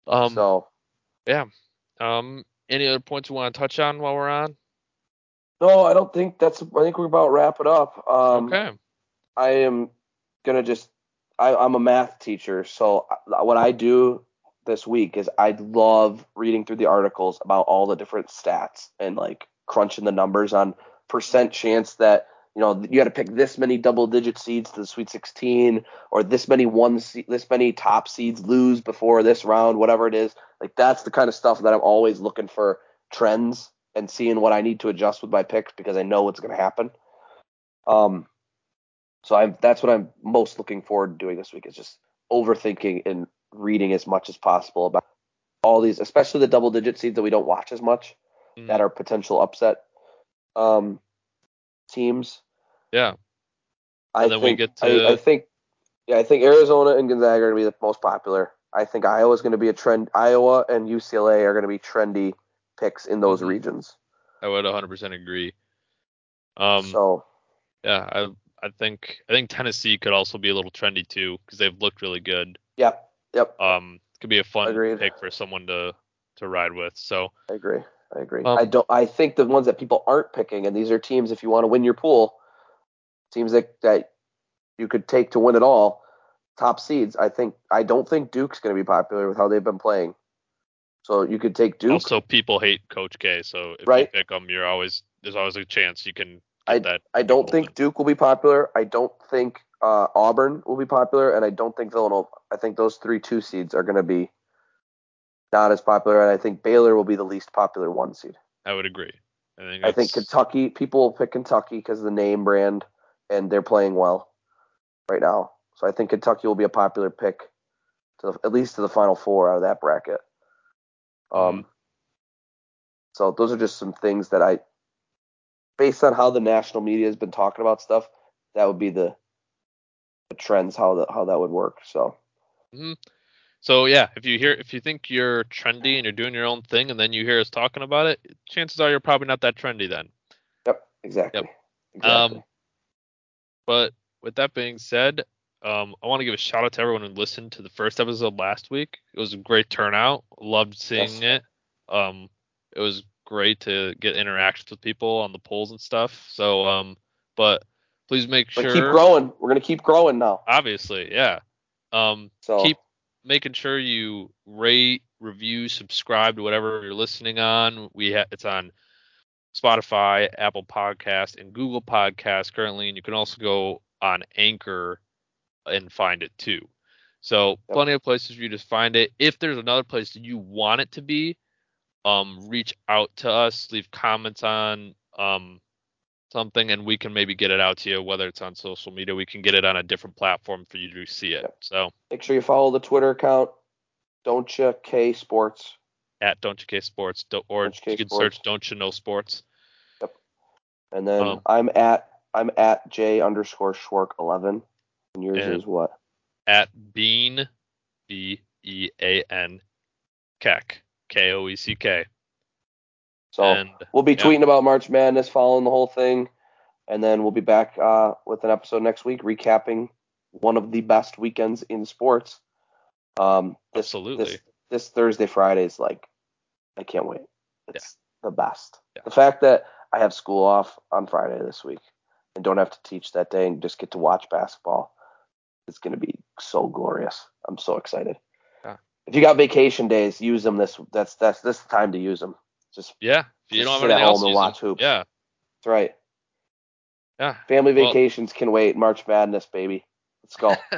Um. so Yeah. Um. Any other points you want to touch on while we're on? no, I don't think that's. I think we're about to wrap it up. Um, okay. I am gonna just. I, I'm a math teacher, so what I do this week is I love reading through the articles about all the different stats and like crunching the numbers on percent chance that you know you got to pick this many double digit seeds to the Sweet 16 or this many one this many top seeds lose before this round, whatever it is. Like that's the kind of stuff that I'm always looking for trends and seeing what I need to adjust with my picks because I know what's going to happen. Um, so I'm that's what I'm most looking forward to doing this week is just overthinking and reading as much as possible about all these, especially the double digit seeds that we don't watch as much Mhm. that are potential upset um, teams. Yeah. I And then we think get I, to- I think yeah, I think Arizona and Gonzaga are going to be the most popular. I think Iowa is going to be a trend. Iowa and UCLA are going to be trendy picks in those Mhm. regions. I would 100% agree. Um. so Yeah. I I think I think Tennessee could also be a little trendy too because they've looked really good. yep, yep, Um. Could be a fun Agreed. pick for someone to to ride with. So. I agree. I agree. Um, I don't. I think the ones that people aren't picking, and these are teams if you want to win your pool, teams that that you could take to win it all, top seeds. I think. I don't think Duke's going to be popular with how they've been playing. So you could take Duke. Also, people hate Coach K, so if Right. you pick them, you're always there's always a chance you can I-. I don't think Duke will be popular. I don't think uh, Auburn will be popular, and I don't think Villanova. I think those three two seeds are going to be not as popular, and I think Baylor will be the least popular one seed. I would agree. I think. I think Kentucky people will pick Kentucky because of the name brand, and they're playing well right now. So I think Kentucky will be a popular pick, to the, at least to the Final Four out of that bracket. Um, so those are just some things that I, based on how the national media has been talking about stuff, that would be the, the trends how that how that would work. So hmm So yeah, if you hear if you think you're trendy and you're doing your own thing, and then you hear us talking about it, chances are you're probably not that trendy then. yep, exactly. Yep. Exactly. Um, But with that being said, um, I want to give a shout out to everyone who listened to the first episode last week. It was a great turnout. Loved seeing Yes. it. Um, it was great to get interactions with people on the polls and stuff. So, um, but please make but sure. keep growing. We're gonna keep growing now. Obviously, yeah. Um, So keep making sure you rate, review, subscribe to whatever you're listening on. We ha- it's on Spotify, Apple Podcast, and Google Podcast currently, and you can also go on Anchor and find it too. So Yep. plenty of places for you to find it. If there's another place that you want it to be, um, reach out to us, leave comments on um something, and we can maybe get it out to you. Whether it's on social media, we can get it on a different platform for you to see it. Yep. So make sure you follow the Twitter account. Don't you K Sports. at Don't You K Sports, or Don't You K you can Sports. search Don't You Know Sports. Yep. And then Um, I'm at I'm at J underscore Schwark eleven. And yours And- is what? At Bean B E A N Koeck K O E C K. So and we'll be yeah. tweeting about March Madness, following the whole thing, and then we'll be back uh, with an episode next week recapping one of the best weekends in sports. Um, this, Absolutely. This, this Thursday, Friday is like, I can't wait. It's the best. The fact that I have school off on Friday this week and don't have to teach that day and just get to watch basketball is going to be so glorious. I'm so excited. If you got vacation days, use them. This that's that's this time to use them. Just yeah. If you don't have sit at anything else, home and use them. watch hoops. Yeah. that's right. Yeah. Family Well- vacations can wait. March Madness, baby. Let's go.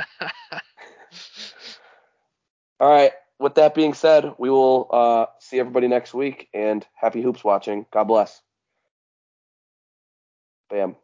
All right. With that being said, we will uh, see everybody next week and happy hoops watching. God bless. Bam.